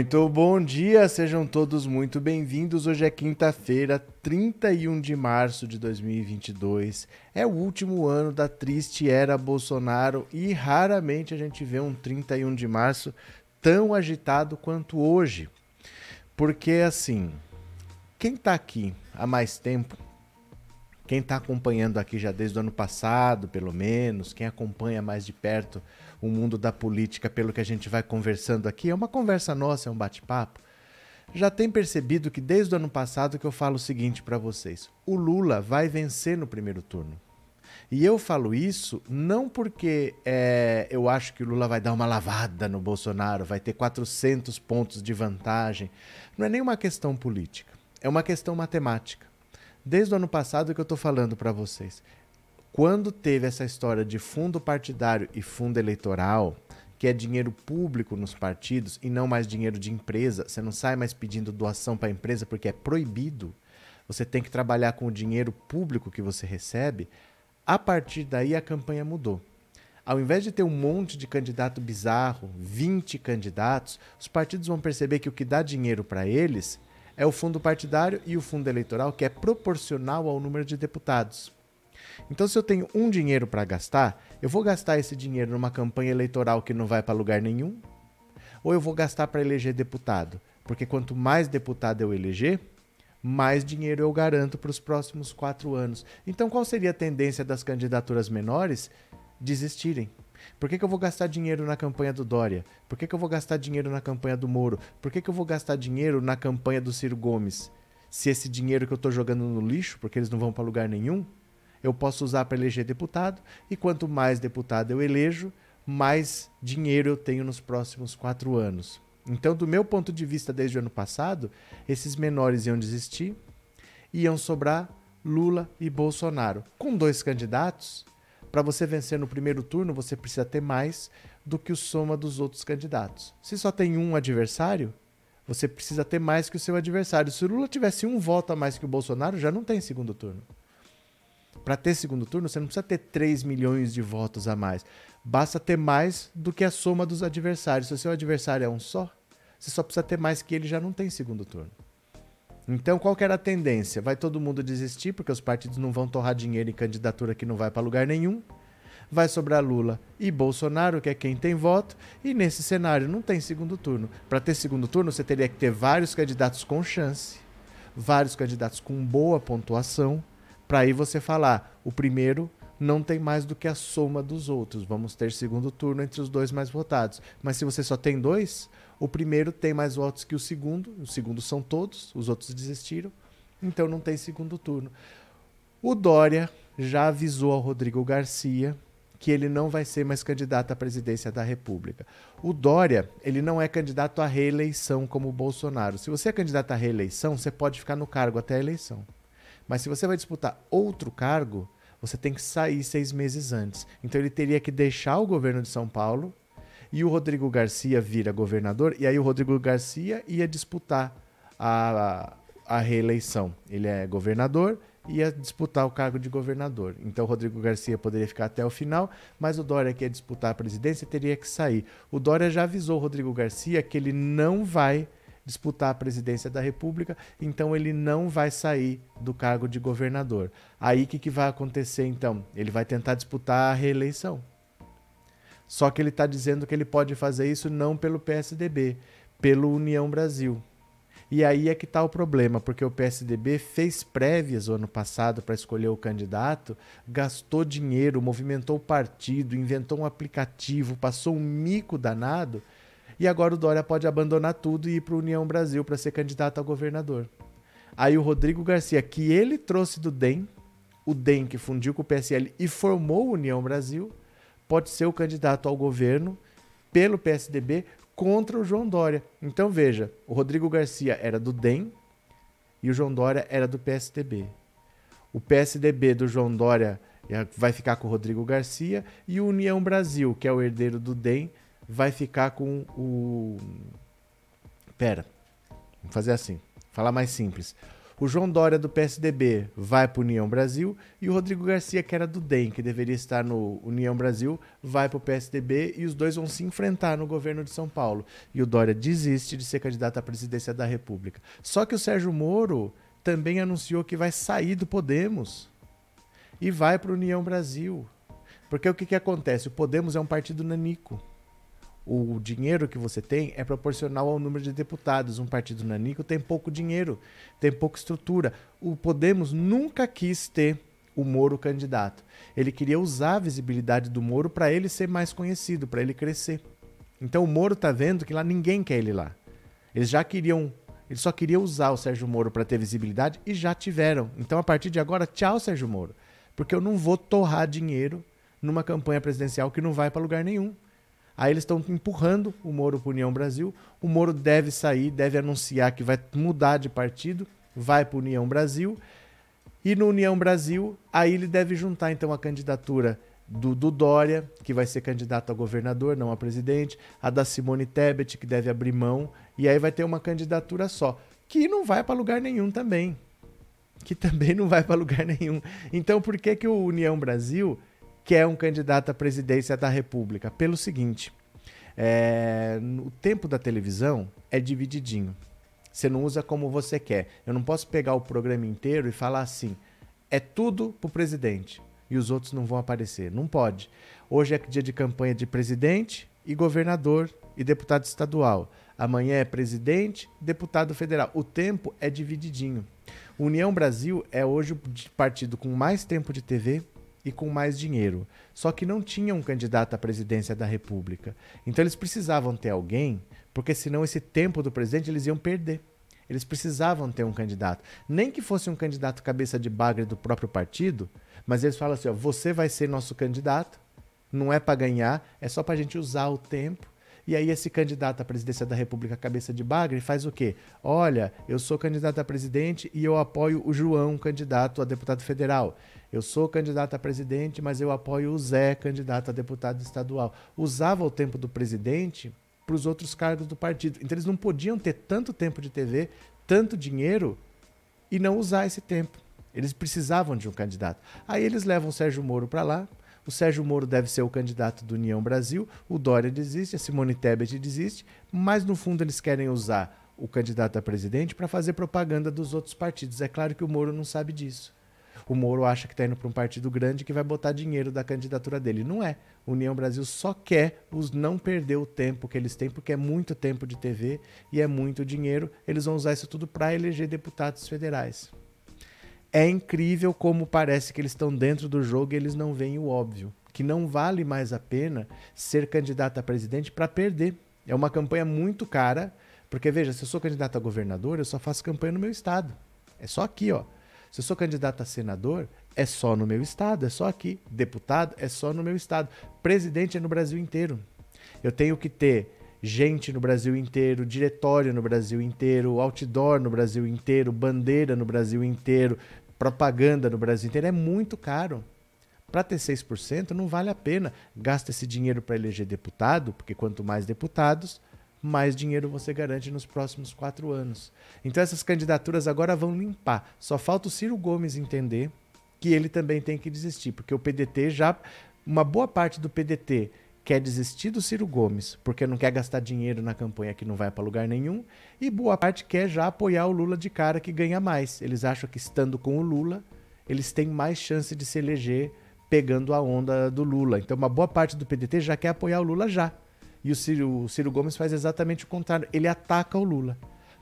Muito bom dia, sejam todos muito bem-vindos. Hoje é quinta-feira, 31 de março de 2022. É o último ano da triste era Bolsonaro e raramente a gente vê um 31 de março tão agitado quanto hoje. Porque assim, quem está aqui há mais tempo, quem está acompanhando aqui já desde o ano passado, pelo menos, quem acompanha mais de perto o mundo da política pelo que a gente vai conversando aqui, é uma conversa nossa, é um bate-papo, já tem percebido que desde o ano passado que eu falo o seguinte para vocês: o Lula vai vencer no primeiro turno. E eu falo isso não porque é, eu acho que o Lula vai dar uma lavada no Bolsonaro, vai ter 400 pontos de vantagem. Não é nenhuma questão política, é uma questão matemática. Desde o ano passado que eu estou falando para vocês. Quando teve essa história de fundo partidário e fundo eleitoral, que é dinheiro público nos partidos e não mais dinheiro de empresa, você não sai mais pedindo doação para a empresa porque é proibido. Você tem que trabalhar com o dinheiro público que você recebe. A partir daí a campanha mudou. Ao invés de ter um monte de candidato bizarro, 20 candidatos, os partidos vão perceber que o que dá dinheiro para eles é o fundo partidário e o fundo eleitoral, que é proporcional ao número de deputados. Então, se eu tenho um dinheiro para gastar, eu vou gastar esse dinheiro numa campanha eleitoral que não vai para lugar nenhum? Ou eu vou gastar para eleger deputado? Porque quanto mais deputado eu eleger, mais dinheiro eu garanto para os próximos quatro anos. Então, qual seria a tendência das candidaturas menores? Desistirem. Por que, que eu vou gastar dinheiro na campanha do Dória? Por que, que eu vou gastar dinheiro na campanha do Moro? Por que, que eu vou gastar dinheiro na campanha do Ciro Gomes? Se esse dinheiro que eu estou jogando no lixo, porque eles não vão para lugar nenhum, eu posso usar para eleger deputado, e quanto mais deputado eu elejo, mais dinheiro eu tenho nos próximos quatro anos. Então, do meu ponto de vista, desde o ano passado, esses menores iam desistir, iam sobrar Lula e Bolsonaro. Com dois candidatos, para você vencer no primeiro turno, você precisa ter mais do que o soma dos outros candidatos. Se só tem um adversário, você precisa ter mais que o seu adversário. Se o Lula tivesse um voto a mais que o Bolsonaro, já não tem segundo turno. Para ter segundo turno, você não precisa ter 3 milhões de votos a mais. Basta ter mais do que a soma dos adversários. Se o seu adversário é um só, você só precisa ter mais que ele já não tem segundo turno. Então, qual que era a tendência? Vai todo mundo desistir, porque os partidos não vão torrar dinheiro em candidatura que não vai para lugar nenhum. Vai sobrar Lula e Bolsonaro, que é quem tem voto, e nesse cenário não tem segundo turno. Para ter segundo turno, você teria que ter vários candidatos com chance, vários candidatos com boa pontuação, para aí você falar, o primeiro não tem mais do que a soma dos outros. Vamos ter segundo turno entre os dois mais votados. Mas se você só tem dois, o primeiro tem mais votos que o segundo, o segundo são todos, os outros desistiram, então não tem segundo turno. O Dória já avisou ao Rodrigo Garcia que ele não vai ser mais candidato à presidência da República. O Dória, ele não é candidato à reeleição como o Bolsonaro. Se você é candidato à reeleição, você pode ficar no cargo até a eleição. Mas se você vai disputar outro cargo, você tem que sair seis meses antes. Então ele teria que deixar o governo de São Paulo e o Rodrigo Garcia vira governador, e aí o Rodrigo Garcia ia disputar a, a reeleição. Ele é governador ia disputar o cargo de governador. Então o Rodrigo Garcia poderia ficar até o final, mas o Dória que ia disputar a presidência teria que sair. O Dória já avisou o Rodrigo Garcia que ele não vai disputar a presidência da República, então ele não vai sair do cargo de governador. Aí o que, que vai acontecer então? Ele vai tentar disputar a reeleição. Só que ele está dizendo que ele pode fazer isso não pelo PSDB, pelo União Brasil. E aí é que está o problema, porque o PSDB fez prévias o ano passado para escolher o candidato, gastou dinheiro, movimentou o partido, inventou um aplicativo, passou um mico danado e agora o Dória pode abandonar tudo e ir para União Brasil para ser candidato a governador. Aí o Rodrigo Garcia, que ele trouxe do DEM, o DEM que fundiu com o PSL e formou União Brasil, pode ser o candidato ao governo pelo PSDB contra o João Dória. Então veja, o Rodrigo Garcia era do DEM e o João Dória era do PSDB. O PSDB do João Dória eh, vai ficar com o Rodrigo Garcia e o União Brasil, que é o herdeiro do DEM, vai ficar com o. Pera, vamos fazer assim, falar mais simples. O João Dória do PSDB vai para União Brasil e o Rodrigo Garcia, que era do DEM, que deveria estar no União Brasil, vai para o PSDB e os dois vão se enfrentar no governo de São Paulo. E o Dória desiste de ser candidato à presidência da República. Só que o Sérgio Moro também anunciou que vai sair do Podemos e vai para a União Brasil. Porque o que, que acontece? O Podemos é um partido nanico o dinheiro que você tem é proporcional ao número de deputados. Um partido nanico tem pouco dinheiro, tem pouca estrutura. O Podemos nunca quis ter o Moro candidato. Ele queria usar a visibilidade do Moro para ele ser mais conhecido, para ele crescer. Então o Moro tá vendo que lá ninguém quer ele lá. Eles já queriam, eles só queriam usar o Sérgio Moro para ter visibilidade e já tiveram. Então a partir de agora, tchau Sérgio Moro, porque eu não vou torrar dinheiro numa campanha presidencial que não vai para lugar nenhum. Aí eles estão empurrando o Moro para União Brasil. O Moro deve sair, deve anunciar que vai mudar de partido, vai para União Brasil. E no União Brasil, aí ele deve juntar então a candidatura do, do, Dória, que vai ser candidato a governador, não a presidente, a da Simone Tebet, que deve abrir mão, e aí vai ter uma candidatura só, que não vai para lugar nenhum também. Que também não vai para lugar nenhum. Então, por que, que o União Brasil quer um candidato à presidência da República? Pelo seguinte: é, o tempo da televisão é divididinho. Você não usa como você quer. Eu não posso pegar o programa inteiro e falar assim: é tudo pro presidente e os outros não vão aparecer. Não pode. Hoje é dia de campanha de presidente e governador e deputado estadual. Amanhã é presidente, deputado federal. O tempo é divididinho. União Brasil é hoje o partido com mais tempo de TV, e com mais dinheiro. Só que não tinham um candidato à presidência da República. Então eles precisavam ter alguém, porque senão esse tempo do presidente eles iam perder. Eles precisavam ter um candidato. Nem que fosse um candidato cabeça de bagre do próprio partido, mas eles falam assim: ó, você vai ser nosso candidato, não é para ganhar, é só para a gente usar o tempo e aí esse candidato à presidência da República, cabeça de bagre, faz o quê? Olha, eu sou candidato a presidente e eu apoio o João, candidato a deputado federal. Eu sou candidato a presidente, mas eu apoio o Zé, candidato a deputado estadual. Usava o tempo do presidente para os outros cargos do partido. Então eles não podiam ter tanto tempo de TV, tanto dinheiro e não usar esse tempo. Eles precisavam de um candidato. Aí eles levam o Sérgio Moro para lá, o Sérgio Moro deve ser o candidato do União Brasil, o Dória desiste, a Simone Tebet desiste, mas no fundo eles querem usar o candidato a presidente para fazer propaganda dos outros partidos. É claro que o Moro não sabe disso. O Moro acha que está indo para um partido grande que vai botar dinheiro da candidatura dele. Não é. União Brasil só quer os não perder o tempo que eles têm, porque é muito tempo de TV e é muito dinheiro. Eles vão usar isso tudo para eleger deputados federais é incrível como parece que eles estão dentro do jogo e eles não veem o óbvio. Que não vale mais a pena ser candidato a presidente para perder. É uma campanha muito cara, porque veja, se eu sou candidato a governador, eu só faço campanha no meu estado. É só aqui, ó. Se eu sou candidato a senador, é só no meu estado, é só aqui. Deputado, é só no meu estado. Presidente é no Brasil inteiro. Eu tenho que ter gente no Brasil inteiro, diretório no Brasil inteiro, outdoor no Brasil inteiro, bandeira no Brasil inteiro, propaganda no Brasil inteiro. É muito caro. Para ter 6% não vale a pena. Gasta esse dinheiro para eleger deputado, porque quanto mais deputados, mais dinheiro você garante nos próximos quatro anos. Então essas candidaturas agora vão limpar. Só falta o Ciro Gomes entender que ele também tem que desistir, porque o PDT já. Uma boa parte do PDT quer desistir do Ciro Gomes porque não quer gastar dinheiro na campanha que não vai para lugar nenhum, e boa parte quer já apoiar o Lula de cara que ganha mais. Eles acham que estando com o Lula, eles têm mais chance de se eleger pegando a onda do Lula. Então, uma boa parte do PDT já quer apoiar o Lula já. E o Ciro, o Ciro Gomes faz exatamente o contrário. Ele ataca o Lula.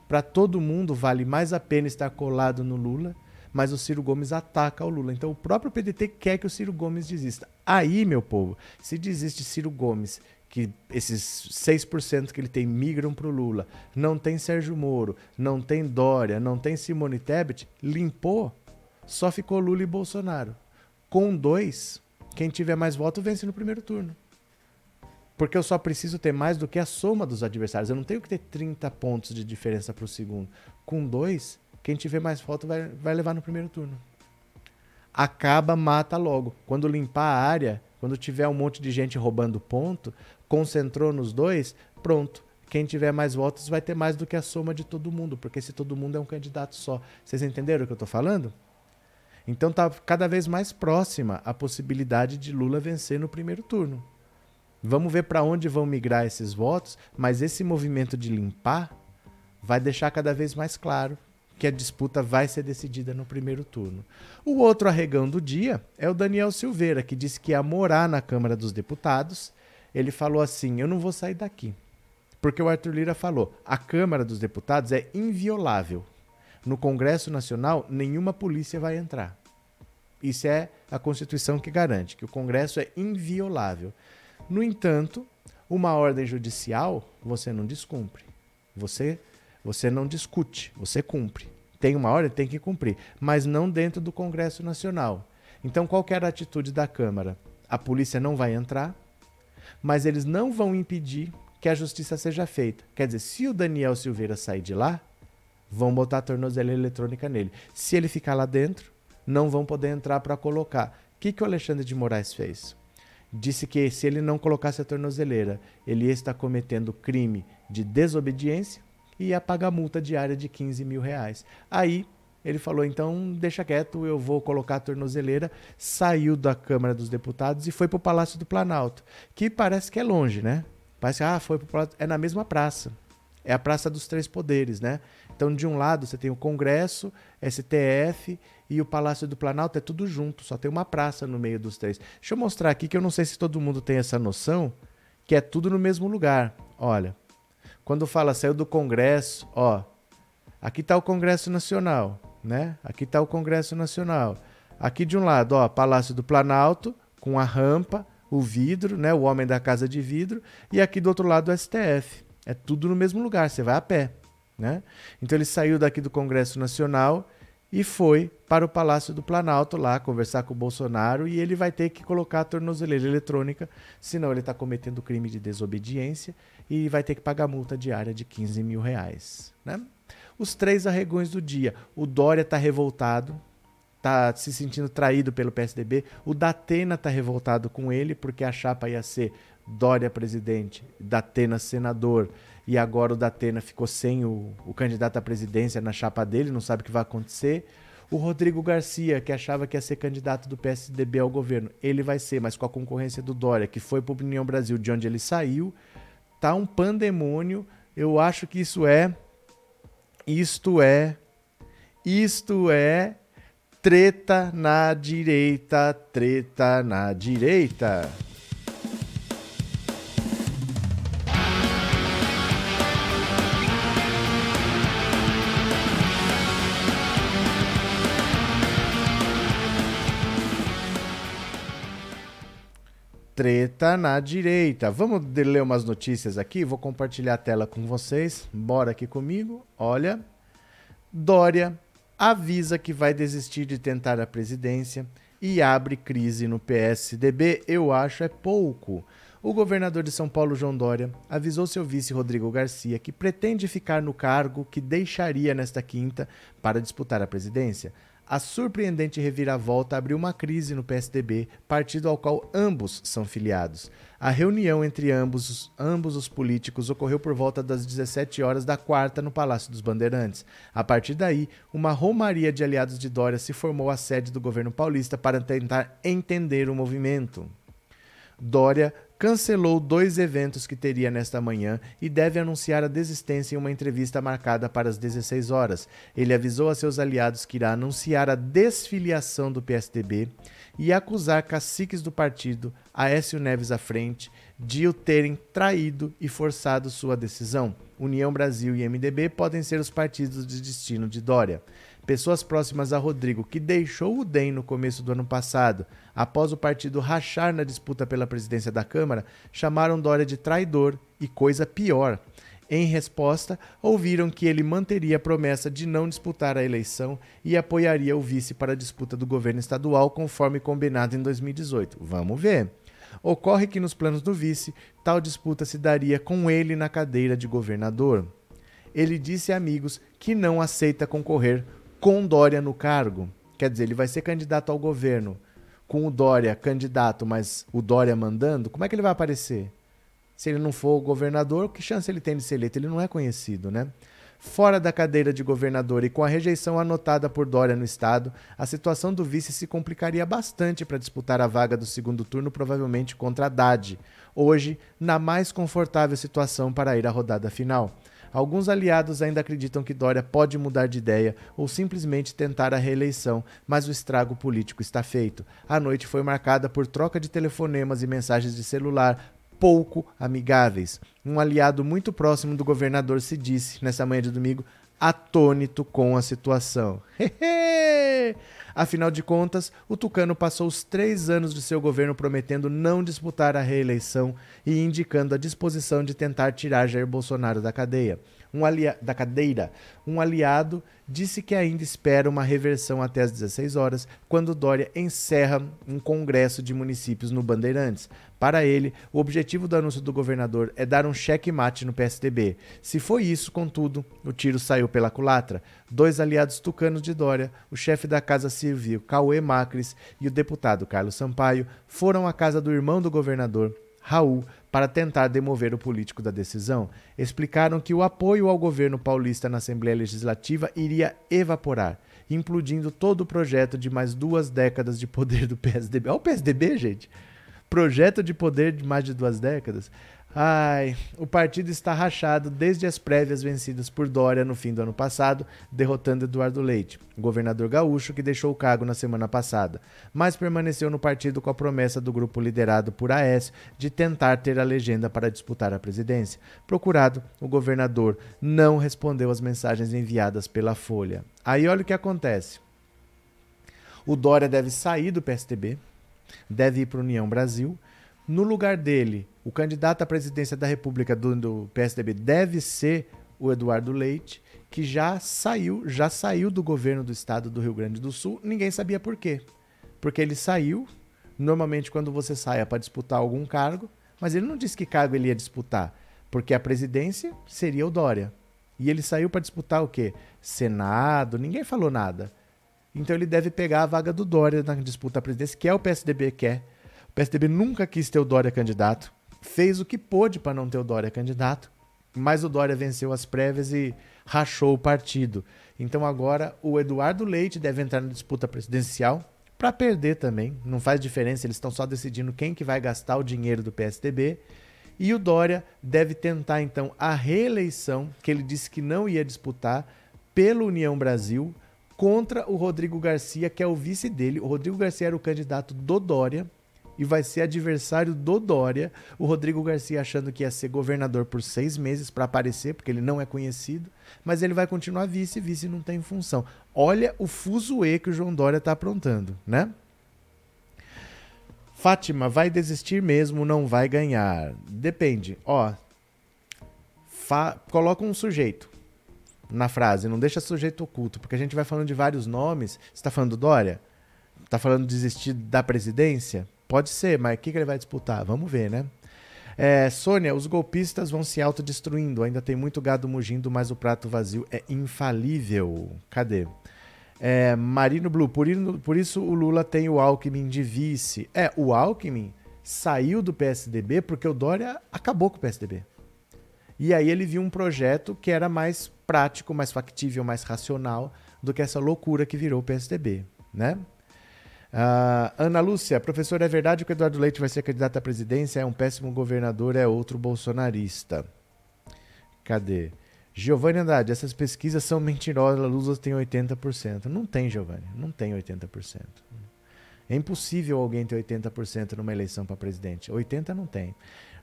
Para todo mundo, vale mais a pena estar colado no Lula mas o Ciro Gomes ataca o Lula. Então o próprio PDT quer que o Ciro Gomes desista. Aí, meu povo, se desiste Ciro Gomes, que esses 6% que ele tem migram para o Lula, não tem Sérgio Moro, não tem Dória, não tem Simone Tebet, limpou, só ficou Lula e Bolsonaro. Com dois, quem tiver mais voto vence no primeiro turno. Porque eu só preciso ter mais do que a soma dos adversários. Eu não tenho que ter 30 pontos de diferença para o segundo. Com dois, quem tiver mais foto vai, vai levar no primeiro turno. Acaba, mata logo. Quando limpar a área, quando tiver um monte de gente roubando ponto, concentrou nos dois, pronto. quem tiver mais votos vai ter mais do que a soma de todo mundo, porque se todo mundo é um candidato só. Vocês entenderam o que eu estou falando? Então está cada vez mais próxima a possibilidade de Lula vencer no primeiro turno. Vamos ver para onde vão migrar esses votos, mas esse movimento de limpar vai deixar cada vez mais claro que a disputa vai ser decidida no primeiro turno. O outro arregão do dia é o Daniel Silveira, que disse que ia morar na Câmara dos Deputados. Ele falou assim: Eu não vou sair daqui. Porque o Arthur Lira falou: a Câmara dos Deputados é inviolável. No Congresso Nacional, nenhuma polícia vai entrar. Isso é a Constituição que garante que o Congresso é inviolável. No entanto, uma ordem judicial você não descumpre. Você você não discute, você cumpre. Tem uma ordem, tem que cumprir, mas não dentro do Congresso Nacional. Então, qualquer atitude da Câmara, a polícia não vai entrar, mas eles não vão impedir que a justiça seja feita. Quer dizer, se o Daniel Silveira sair de lá, vão botar a tornozeleira eletrônica nele. Se ele ficar lá dentro, não vão poder entrar para colocar. O que, que o Alexandre de Moraes fez? Disse que se ele não colocasse a tornozeleira, ele ia estar cometendo crime de desobediência e ia pagar multa diária de 15 mil reais. Aí ele falou: então deixa quieto, eu vou colocar a tornozeleira. Saiu da Câmara dos Deputados e foi para o Palácio do Planalto, que parece que é longe, né? Parece que ah, foi pro Palácio. É na mesma praça. É a Praça dos Três Poderes, né? Então, de um lado, você tem o Congresso, STF e o Palácio do Planalto, é tudo junto, só tem uma praça no meio dos três. Deixa eu mostrar aqui que eu não sei se todo mundo tem essa noção, que é tudo no mesmo lugar. Olha, quando fala saiu do Congresso, ó, aqui está o Congresso Nacional, né? Aqui está o Congresso Nacional. Aqui de um lado, ó, Palácio do Planalto, com a rampa, o vidro, né? O homem da casa de vidro, e aqui do outro lado o STF. É tudo no mesmo lugar, você vai a pé, né? Então ele saiu daqui do Congresso Nacional e foi para o Palácio do Planalto lá conversar com o Bolsonaro e ele vai ter que colocar a tornozeleira eletrônica, senão ele está cometendo crime de desobediência e vai ter que pagar multa diária de 15 mil reais. Né? Os três arregões do dia. O Dória está revoltado, está se sentindo traído pelo PSDB. O Datena está revoltado com ele, porque a chapa ia ser Dória presidente, Datena senador. E agora o Datena ficou sem o, o candidato à presidência na chapa dele, não sabe o que vai acontecer. O Rodrigo Garcia, que achava que ia ser candidato do PSDB ao governo, ele vai ser, mas com a concorrência do Dória, que foi para o União Brasil, de onde ele saiu, tá um pandemônio. Eu acho que isso é isto é isto é treta na direita, treta na direita. Treta na direita. Vamos ler umas notícias aqui, vou compartilhar a tela com vocês. Bora aqui comigo. Olha, Dória avisa que vai desistir de tentar a presidência e abre crise no PSDB. Eu acho é pouco. O governador de São Paulo, João Dória, avisou seu vice Rodrigo Garcia que pretende ficar no cargo que deixaria nesta quinta para disputar a presidência a surpreendente reviravolta abriu uma crise no PSDB, partido ao qual ambos são filiados. A reunião entre ambos, ambos os políticos ocorreu por volta das 17 horas da quarta no Palácio dos Bandeirantes. A partir daí, uma romaria de aliados de Dória se formou à sede do governo paulista para tentar entender o movimento. Dória cancelou dois eventos que teria nesta manhã e deve anunciar a desistência em uma entrevista marcada para as 16 horas. Ele avisou a seus aliados que irá anunciar a desfiliação do PSDB e acusar caciques do partido, Aécio Neves à frente, de o terem traído e forçado sua decisão. União Brasil e MDB podem ser os partidos de destino de Dória. Pessoas próximas a Rodrigo, que deixou o DEM no começo do ano passado, após o partido rachar na disputa pela presidência da Câmara, chamaram Dória de traidor e coisa pior. Em resposta, ouviram que ele manteria a promessa de não disputar a eleição e apoiaria o vice para a disputa do governo estadual, conforme combinado em 2018. Vamos ver. Ocorre que nos planos do vice, tal disputa se daria com ele na cadeira de governador. Ele disse a amigos que não aceita concorrer com Dória no cargo. Quer dizer, ele vai ser candidato ao governo com o Dória candidato, mas o Dória mandando, como é que ele vai aparecer? Se ele não for governador, que chance ele tem de ser eleito? Ele não é conhecido, né? Fora da cadeira de governador e com a rejeição anotada por Dória no estado, a situação do vice se complicaria bastante para disputar a vaga do segundo turno, provavelmente contra Haddad, hoje na mais confortável situação para ir à rodada final. Alguns aliados ainda acreditam que Dória pode mudar de ideia ou simplesmente tentar a reeleição, mas o estrago político está feito. A noite foi marcada por troca de telefonemas e mensagens de celular pouco amigáveis. Um aliado muito próximo do governador se disse, nessa manhã de domingo, atônito com a situação. Afinal de contas, o Tucano passou os três anos de seu governo prometendo não disputar a reeleição e indicando a disposição de tentar tirar Jair Bolsonaro da cadeia um da cadeira. Um aliado disse que ainda espera uma reversão até às 16 horas, quando Dória encerra um congresso de municípios no Bandeirantes. Para ele, o objetivo do anúncio do governador é dar um cheque-mate no PSDB. Se foi isso, contudo, o tiro saiu pela culatra. Dois aliados tucanos de Dória, o chefe da Casa Civil, Cauê Macris, e o deputado Carlos Sampaio, foram à casa do irmão do governador, Raul, para tentar demover o político da decisão, explicaram que o apoio ao governo paulista na Assembleia Legislativa iria evaporar, implodindo todo o projeto de mais duas décadas de poder do PSDB. Olha o PSDB, gente! Projeto de poder de mais de duas décadas. Ai, o partido está rachado desde as prévias vencidas por Dória no fim do ano passado, derrotando Eduardo Leite, governador gaúcho que deixou o cargo na semana passada, mas permaneceu no partido com a promessa do grupo liderado por Aécio de tentar ter a legenda para disputar a presidência. Procurado, o governador não respondeu às mensagens enviadas pela Folha. Aí olha o que acontece. O Dória deve sair do PSDB, deve ir para a União Brasil. No lugar dele, o candidato à presidência da República do, do PSDB deve ser o Eduardo Leite, que já saiu, já saiu do governo do estado do Rio Grande do Sul. Ninguém sabia por quê. Porque ele saiu, normalmente quando você sai é para disputar algum cargo, mas ele não disse que cargo ele ia disputar, porque a presidência seria o Dória. E ele saiu para disputar o quê? Senado, ninguém falou nada. Então ele deve pegar a vaga do Dória na disputa à presidência, que é o PSDB quer. O PSDB nunca quis ter o Dória candidato fez o que pôde para não ter o Dória candidato, mas o Dória venceu as prévias e rachou o partido. Então agora o Eduardo Leite deve entrar na disputa presidencial para perder também. Não faz diferença, eles estão só decidindo quem que vai gastar o dinheiro do PSDB. E o Dória deve tentar então a reeleição, que ele disse que não ia disputar, pela União Brasil, contra o Rodrigo Garcia, que é o vice dele. O Rodrigo Garcia era o candidato do Dória, e vai ser adversário do Dória. O Rodrigo Garcia achando que ia ser governador por seis meses para aparecer, porque ele não é conhecido, mas ele vai continuar vice, vice não tem função. Olha o fuzuê que o João Dória está aprontando, né? Fátima vai desistir mesmo, não vai ganhar. Depende. Ó, coloca um sujeito na frase, não deixa sujeito oculto, porque a gente vai falando de vários nomes. Você está falando do Dória? Está falando de desistir da presidência? Pode ser, mas o que, que ele vai disputar? Vamos ver, né? É, Sônia, os golpistas vão se autodestruindo. Ainda tem muito gado mugindo, mas o prato vazio é infalível. Cadê? É, Marino Blue, por, por isso o Lula tem o Alckmin de vice. É, o Alckmin saiu do PSDB porque o Dória acabou com o PSDB. E aí ele viu um projeto que era mais prático, mais factível, mais racional do que essa loucura que virou o PSDB, né? Uh, Ana Lúcia, professor, é verdade que o Eduardo Leite vai ser candidato à presidência? É um péssimo governador, é outro bolsonarista. Cadê? Giovanni Andrade, essas pesquisas são mentirosas, Lula tem 80%. Não tem, Giovanni, não tem 80%. É impossível alguém ter 80% numa eleição para presidente. 80% não tem.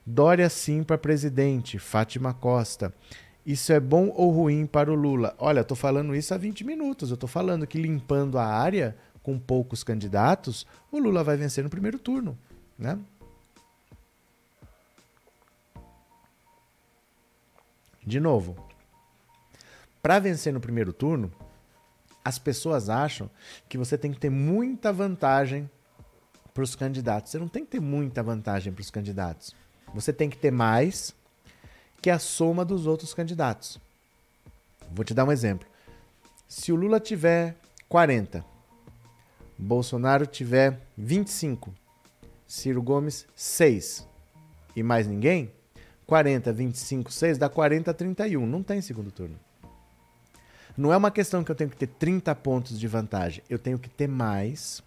Dória sim para presidente, Fátima Costa. Isso é bom ou ruim para o Lula? Olha, estou falando isso há 20 minutos. Eu estou falando que limpando a área com poucos candidatos, o Lula vai vencer no primeiro turno, né? De novo, para vencer no primeiro turno, as pessoas acham que você tem que ter muita vantagem para os candidatos. Você não tem que ter muita vantagem para os candidatos. Você tem que ter mais que a soma dos outros candidatos. Vou te dar um exemplo. Se o Lula tiver 40 Bolsonaro tiver 25, Ciro Gomes 6 e mais ninguém, 40, 25, 6, dá 40 a 31. Não tem segundo turno. Não é uma questão que eu tenho que ter 30 pontos de vantagem. Eu tenho que ter mais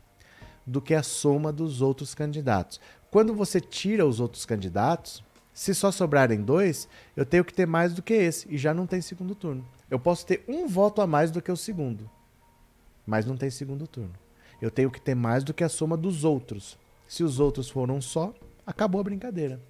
do que a soma dos outros candidatos. Quando você tira os outros candidatos, se só sobrarem dois, eu tenho que ter mais do que esse e já não tem segundo turno. Eu posso ter um voto a mais do que o segundo, mas não tem segundo turno. Eu tenho que ter mais do que a soma dos outros. Se os outros foram só, acabou a brincadeira.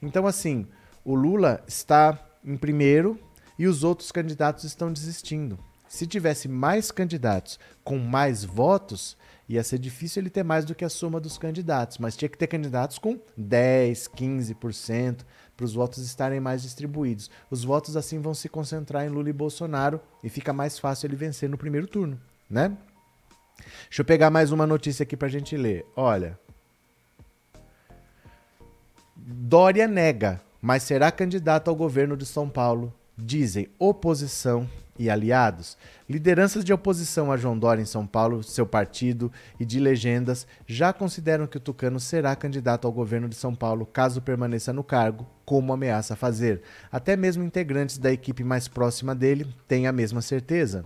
Então, assim, o Lula está em primeiro e os outros candidatos estão desistindo. Se tivesse mais candidatos com mais votos, ia ser difícil ele ter mais do que a soma dos candidatos, mas tinha que ter candidatos com 10, 15% para os votos estarem mais distribuídos. Os votos assim vão se concentrar em Lula e Bolsonaro e fica mais fácil ele vencer no primeiro turno, né? Deixa eu pegar mais uma notícia aqui para a gente ler. Olha, Dória nega, mas será candidato ao governo de São Paulo, dizem oposição e aliados. Lideranças de oposição a João Dória em São Paulo, seu partido e de legendas já consideram que o Tucano será candidato ao governo de São Paulo caso permaneça no cargo, como ameaça fazer. Até mesmo integrantes da equipe mais próxima dele têm a mesma certeza.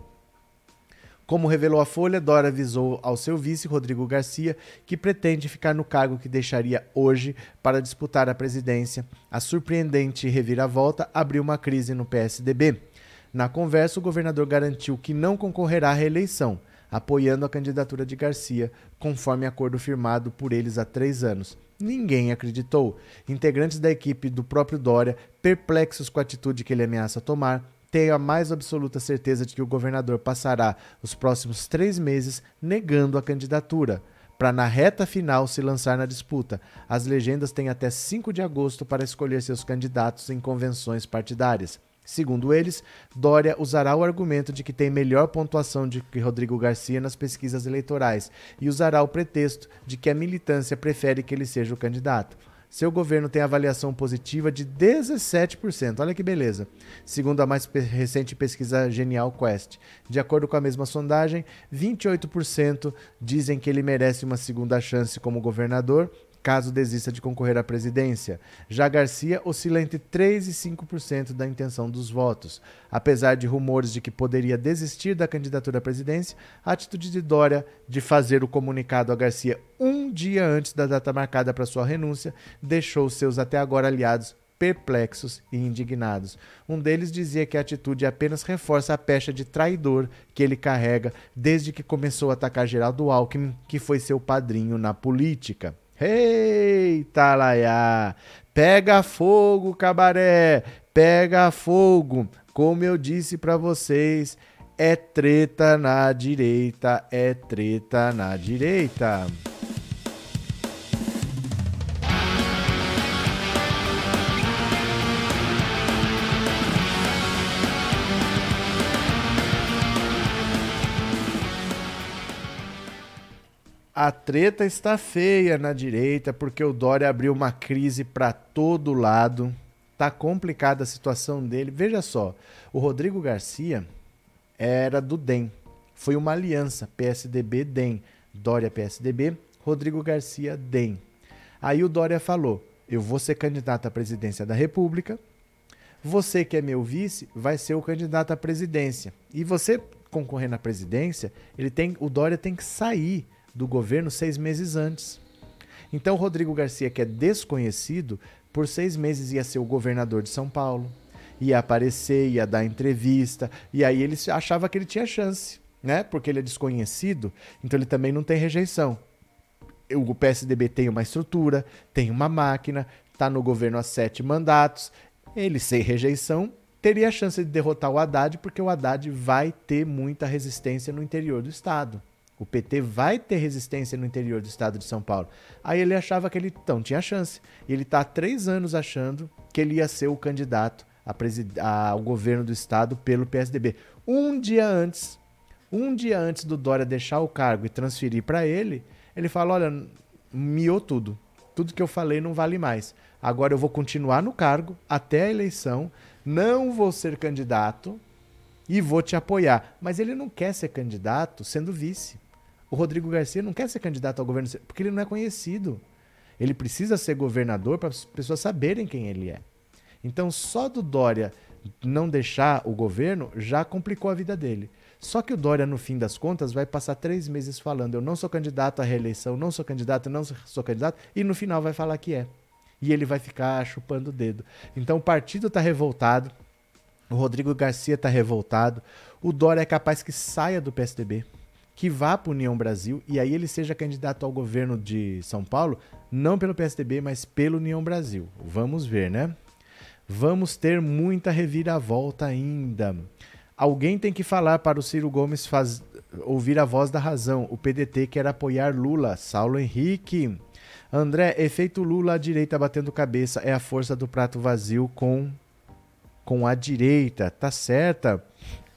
Como revelou a Folha, Dora avisou ao seu vice, Rodrigo Garcia, que pretende ficar no cargo que deixaria hoje para disputar a presidência. A surpreendente reviravolta abriu uma crise no PSDB. Na conversa, o governador garantiu que não concorrerá à reeleição, apoiando a candidatura de Garcia, conforme acordo firmado por eles há três anos. Ninguém acreditou. Integrantes da equipe do próprio Dória, perplexos com a atitude que ele ameaça tomar, tenho a mais absoluta certeza de que o governador passará os próximos três meses negando a candidatura, para na reta final se lançar na disputa. As legendas têm até 5 de agosto para escolher seus candidatos em convenções partidárias. Segundo eles, Dória usará o argumento de que tem melhor pontuação de que Rodrigo Garcia nas pesquisas eleitorais e usará o pretexto de que a militância prefere que ele seja o candidato. Seu governo tem avaliação positiva de 17%. Olha que beleza. Segundo a mais recente pesquisa Genial Quest. De acordo com a mesma sondagem, 28% dizem que ele merece uma segunda chance como governador caso desista de concorrer à presidência. Já Garcia oscila entre 3 e 5% da intenção dos votos. Apesar de rumores de que poderia desistir da candidatura à presidência, a atitude de Dória de fazer o comunicado a Garcia um dia antes da data marcada para sua renúncia deixou seus até agora aliados perplexos e indignados. Um deles dizia que a atitude apenas reforça a pecha de traidor que ele carrega desde que começou a atacar Geraldo Alckmin, que foi seu padrinho na política. Eita, Laiá! Pega fogo, cabaré! Pega fogo! Como eu disse para vocês, é treta na direita, é treta na direita. A treta está feia na direita porque o Dória abriu uma crise para todo lado. Tá complicada a situação dele. Veja só, o Rodrigo Garcia era do DEM. Foi uma aliança PSDB-DEM. Dória PSDB, Rodrigo Garcia DEM. Aí o Dória falou: "Eu vou ser candidato à presidência da República. Você que é meu vice vai ser o candidato à presidência. E você concorrer na presidência, ele tem, o Dória tem que sair do governo seis meses antes. Então, Rodrigo Garcia, que é desconhecido, por seis meses ia ser o governador de São Paulo, ia aparecer, ia dar entrevista, e aí ele achava que ele tinha chance, né? Porque ele é desconhecido, então ele também não tem rejeição. O PSDB tem uma estrutura, tem uma máquina, está no governo há sete mandatos, ele sem rejeição teria a chance de derrotar o Haddad, porque o Haddad vai ter muita resistência no interior do estado. O PT vai ter resistência no interior do estado de São Paulo. Aí ele achava que ele então tinha chance. E ele está há três anos achando que ele ia ser o candidato ao governo do estado pelo PSDB. Um dia antes, um dia antes do Dória deixar o cargo e transferir para ele, ele fala: olha, miou tudo. Tudo que eu falei não vale mais. Agora eu vou continuar no cargo até a eleição, não vou ser candidato e vou te apoiar. Mas ele não quer ser candidato sendo vice. O Rodrigo Garcia não quer ser candidato ao governo porque ele não é conhecido. Ele precisa ser governador para as pessoas saberem quem ele é. Então, só do Dória não deixar o governo já complicou a vida dele. Só que o Dória, no fim das contas, vai passar três meses falando: eu não sou candidato à reeleição, não sou candidato, não sou candidato, e no final vai falar que é. E ele vai ficar chupando o dedo. Então o partido está revoltado, o Rodrigo Garcia está revoltado, o Dória é capaz que saia do PSDB, que vá para União Brasil e aí ele seja candidato ao governo de São Paulo, não pelo PSDB, mas pelo União Brasil. Vamos ver, né? Vamos ter muita reviravolta ainda. Alguém tem que falar para o Ciro Gomes faz... ouvir a voz da razão. O PDT quer apoiar Lula. Saulo Henrique. André, efeito Lula à direita batendo cabeça é a força do prato vazio com com a direita. Tá certa.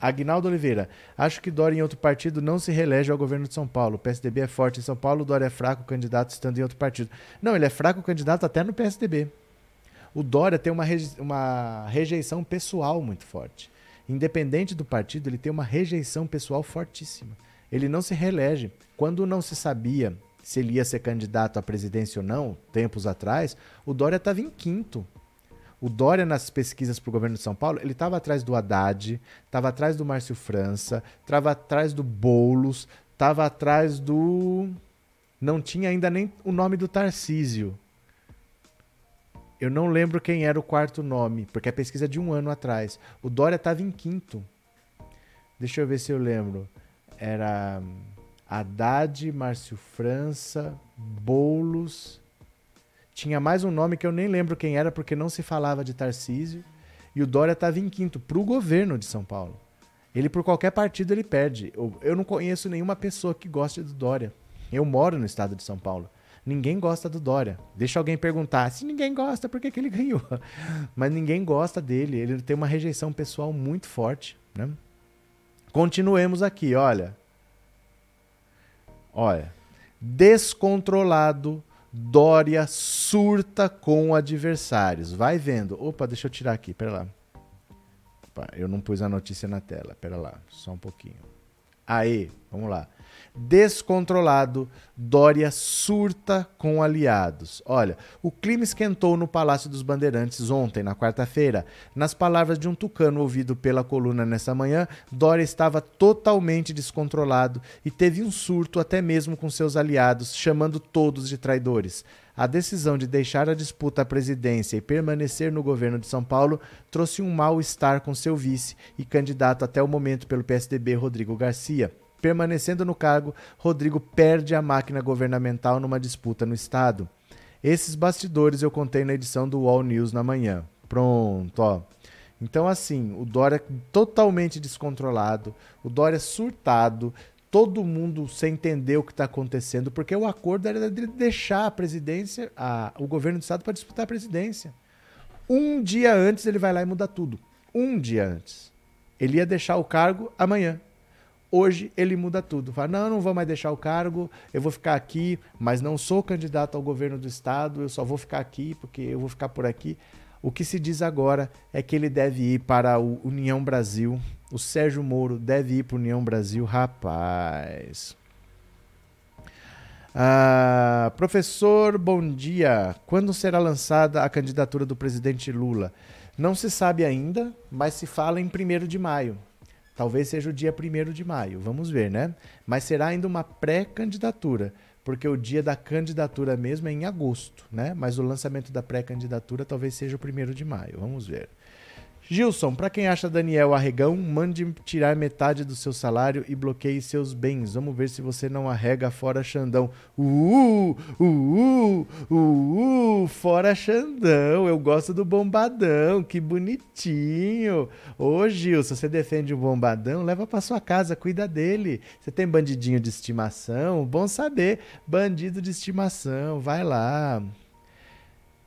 Agnaldo Oliveira, acho que Dória em outro partido não se reelege ao governo de São Paulo. O PSDB é forte em São Paulo, Dória é fraco candidato estando em outro partido. Não, ele é fraco candidato até no PSDB o Dória tem uma, uma rejeição pessoal muito forte. Independente do partido, ele tem uma rejeição pessoal fortíssima. Ele não se reelege. Quando não se sabia se ele ia ser candidato à presidência ou não, tempos atrás, o Dória estava em quinto. O Dória, nas pesquisas para o governo de São Paulo, ele estava atrás do Haddad, estava atrás do Márcio França, estava atrás do Boulos, estava atrás do. Não tinha ainda nem o nome do Tarcísio. Eu não lembro quem era o quarto nome, porque a pesquisa é de um ano atrás. O Dória estava em quinto. Deixa eu ver se eu lembro. Era hum, Haddad, Márcio França, Boulos. Tinha mais um nome que eu nem lembro quem era, porque não se falava de Tarcísio. E o Dória estava em quinto para o governo de São Paulo. Ele, por qualquer partido, ele perde. Eu, eu não conheço nenhuma pessoa que goste do Dória. Eu moro no estado de São Paulo. Ninguém gosta do Dória. Deixa alguém perguntar. Se ninguém gosta, por que, que ele ganhou? Mas ninguém gosta dele. Ele tem uma rejeição pessoal muito forte. Né? Continuemos aqui, olha. Olha. Descontrolado, Dória surta com adversários. Vai vendo. Opa, deixa eu tirar aqui, pera lá. Opa, eu não pus a notícia na tela. Pera lá, só um pouquinho. Aí, vamos lá descontrolado, Dória surta com aliados. Olha, o clima esquentou no Palácio dos Bandeirantes ontem, na quarta-feira. Nas palavras de um tucano ouvido pela coluna nessa manhã, Dória estava totalmente descontrolado e teve um surto até mesmo com seus aliados, chamando todos de traidores. A decisão de deixar a disputa à presidência e permanecer no governo de São Paulo trouxe um mal-estar com seu vice e candidato até o momento pelo PSDB, Rodrigo Garcia. Permanecendo no cargo, Rodrigo perde a máquina governamental numa disputa no Estado. Esses bastidores eu contei na edição do Wall News na manhã. Pronto, ó. Então, assim, o Dória totalmente descontrolado, o Dória surtado, todo mundo sem entender o que está acontecendo, porque o acordo era de deixar a presidência, a, o governo do Estado para disputar a presidência. Um dia antes ele vai lá e muda tudo. Um dia antes. Ele ia deixar o cargo amanhã. Hoje ele muda tudo. Fala, não, não vou mais deixar o cargo, eu vou ficar aqui, mas não sou candidato ao governo do estado, eu só vou ficar aqui porque eu vou ficar por aqui. O que se diz agora é que ele deve ir para a União Brasil. O Sérgio Moro deve ir para a União Brasil, rapaz. Ah, professor, bom dia. Quando será lançada a candidatura do presidente Lula? Não se sabe ainda, mas se fala em 1 de maio. Talvez seja o dia 1 de maio, vamos ver, né? Mas será ainda uma pré-candidatura, porque o dia da candidatura mesmo é em agosto, né? Mas o lançamento da pré-candidatura talvez seja o 1 de maio, vamos ver. Gilson, para quem acha Daniel arregão, mande tirar metade do seu salário e bloqueie seus bens. Vamos ver se você não arrega fora Xandão. Uh, uh, uh, uh, uh, fora Xandão. Eu gosto do bombadão, que bonitinho. Ô Gilson, você defende o bombadão? Leva para sua casa, cuida dele. Você tem bandidinho de estimação? Bom saber. Bandido de estimação, vai lá.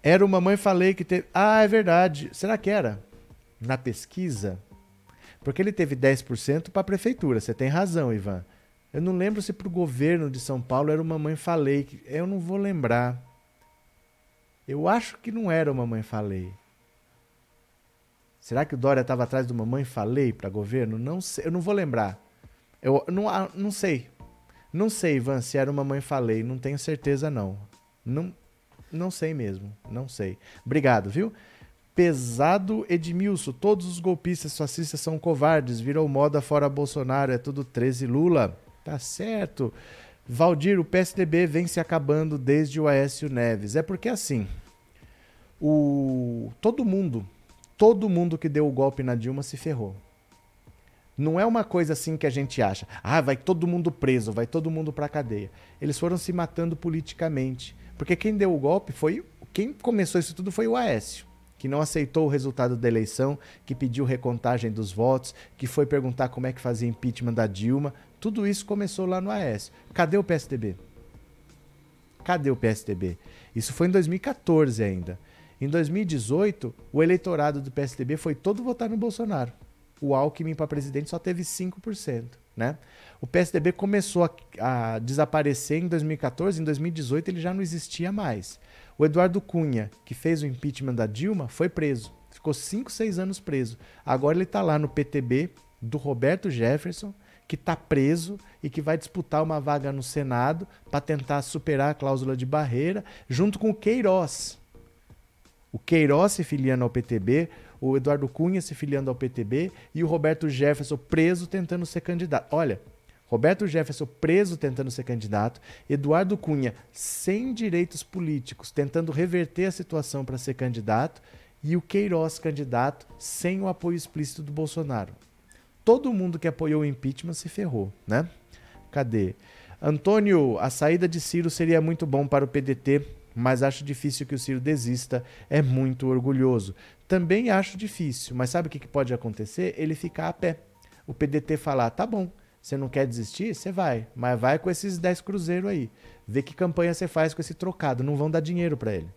Era uma mãe falei que teve. Ah, é verdade. Será que era? Na pesquisa, porque ele teve 10% para a prefeitura. Você tem razão, Ivan. Eu não lembro se para o governo de São Paulo era uma mãe falei. Eu não vou lembrar. Eu acho que não era uma mãe falei. Será que o Dória estava atrás de uma mãe falei para governo? Não sei, eu não vou lembrar. Eu não, não sei. Não sei, Ivan, se era uma mãe falei. Não tenho certeza, não. Não, não sei mesmo. Não sei. Obrigado, viu? Pesado Edmilson, todos os golpistas fascistas são covardes, virou moda fora Bolsonaro, é tudo 13 Lula. Tá certo. Valdir, o PSDB vem se acabando desde o Aécio Neves. É porque assim, o todo mundo, todo mundo que deu o golpe na Dilma se ferrou. Não é uma coisa assim que a gente acha. Ah, vai todo mundo preso, vai todo mundo para cadeia. Eles foram se matando politicamente, porque quem deu o golpe foi quem começou isso tudo foi o Aécio, que não aceitou o resultado da eleição, que pediu recontagem dos votos, que foi perguntar como é que fazia impeachment da Dilma. Tudo isso começou lá no Aécio. Cadê o PSDB? Cadê o PSDB? Isso foi em 2014 ainda. Em 2018, o eleitorado do PSDB foi todo votar no Bolsonaro. O Alckmin para presidente só teve 5%. Né? O PSDB começou a, a, desaparecer em 2014, em 2018 ele já não existia mais. O Eduardo Cunha, que fez o impeachment da Dilma, foi preso. Ficou 5, 6 anos preso. Agora ele está lá no PTB do Roberto Jefferson, que está preso e que vai disputar uma vaga no Senado para tentar superar a cláusula de barreira, junto com o Queiroz, o Queiroz se filiando ao PTB, o Eduardo Cunha se filiando ao PTB e o Roberto Jefferson preso tentando ser candidato. Olha, Roberto Jefferson preso tentando ser candidato, Eduardo Cunha sem direitos políticos tentando reverter a situação para ser candidato e o Queiroz candidato sem o apoio explícito do Bolsonaro. Todo mundo que apoiou o impeachment se ferrou, né? Cadê? Antônio, a saída de Ciro seria muito bom para o PDT mas acho difícil que o Ciro desista, é muito orgulhoso. Também acho difícil, mas sabe o que pode acontecer? Ele ficar a pé. O PDT falar, tá bom, você não quer desistir? Você vai, mas vai com esses 10 cruzeiros aí. Vê que campanha você faz com esse trocado, não vão dar dinheiro para ele.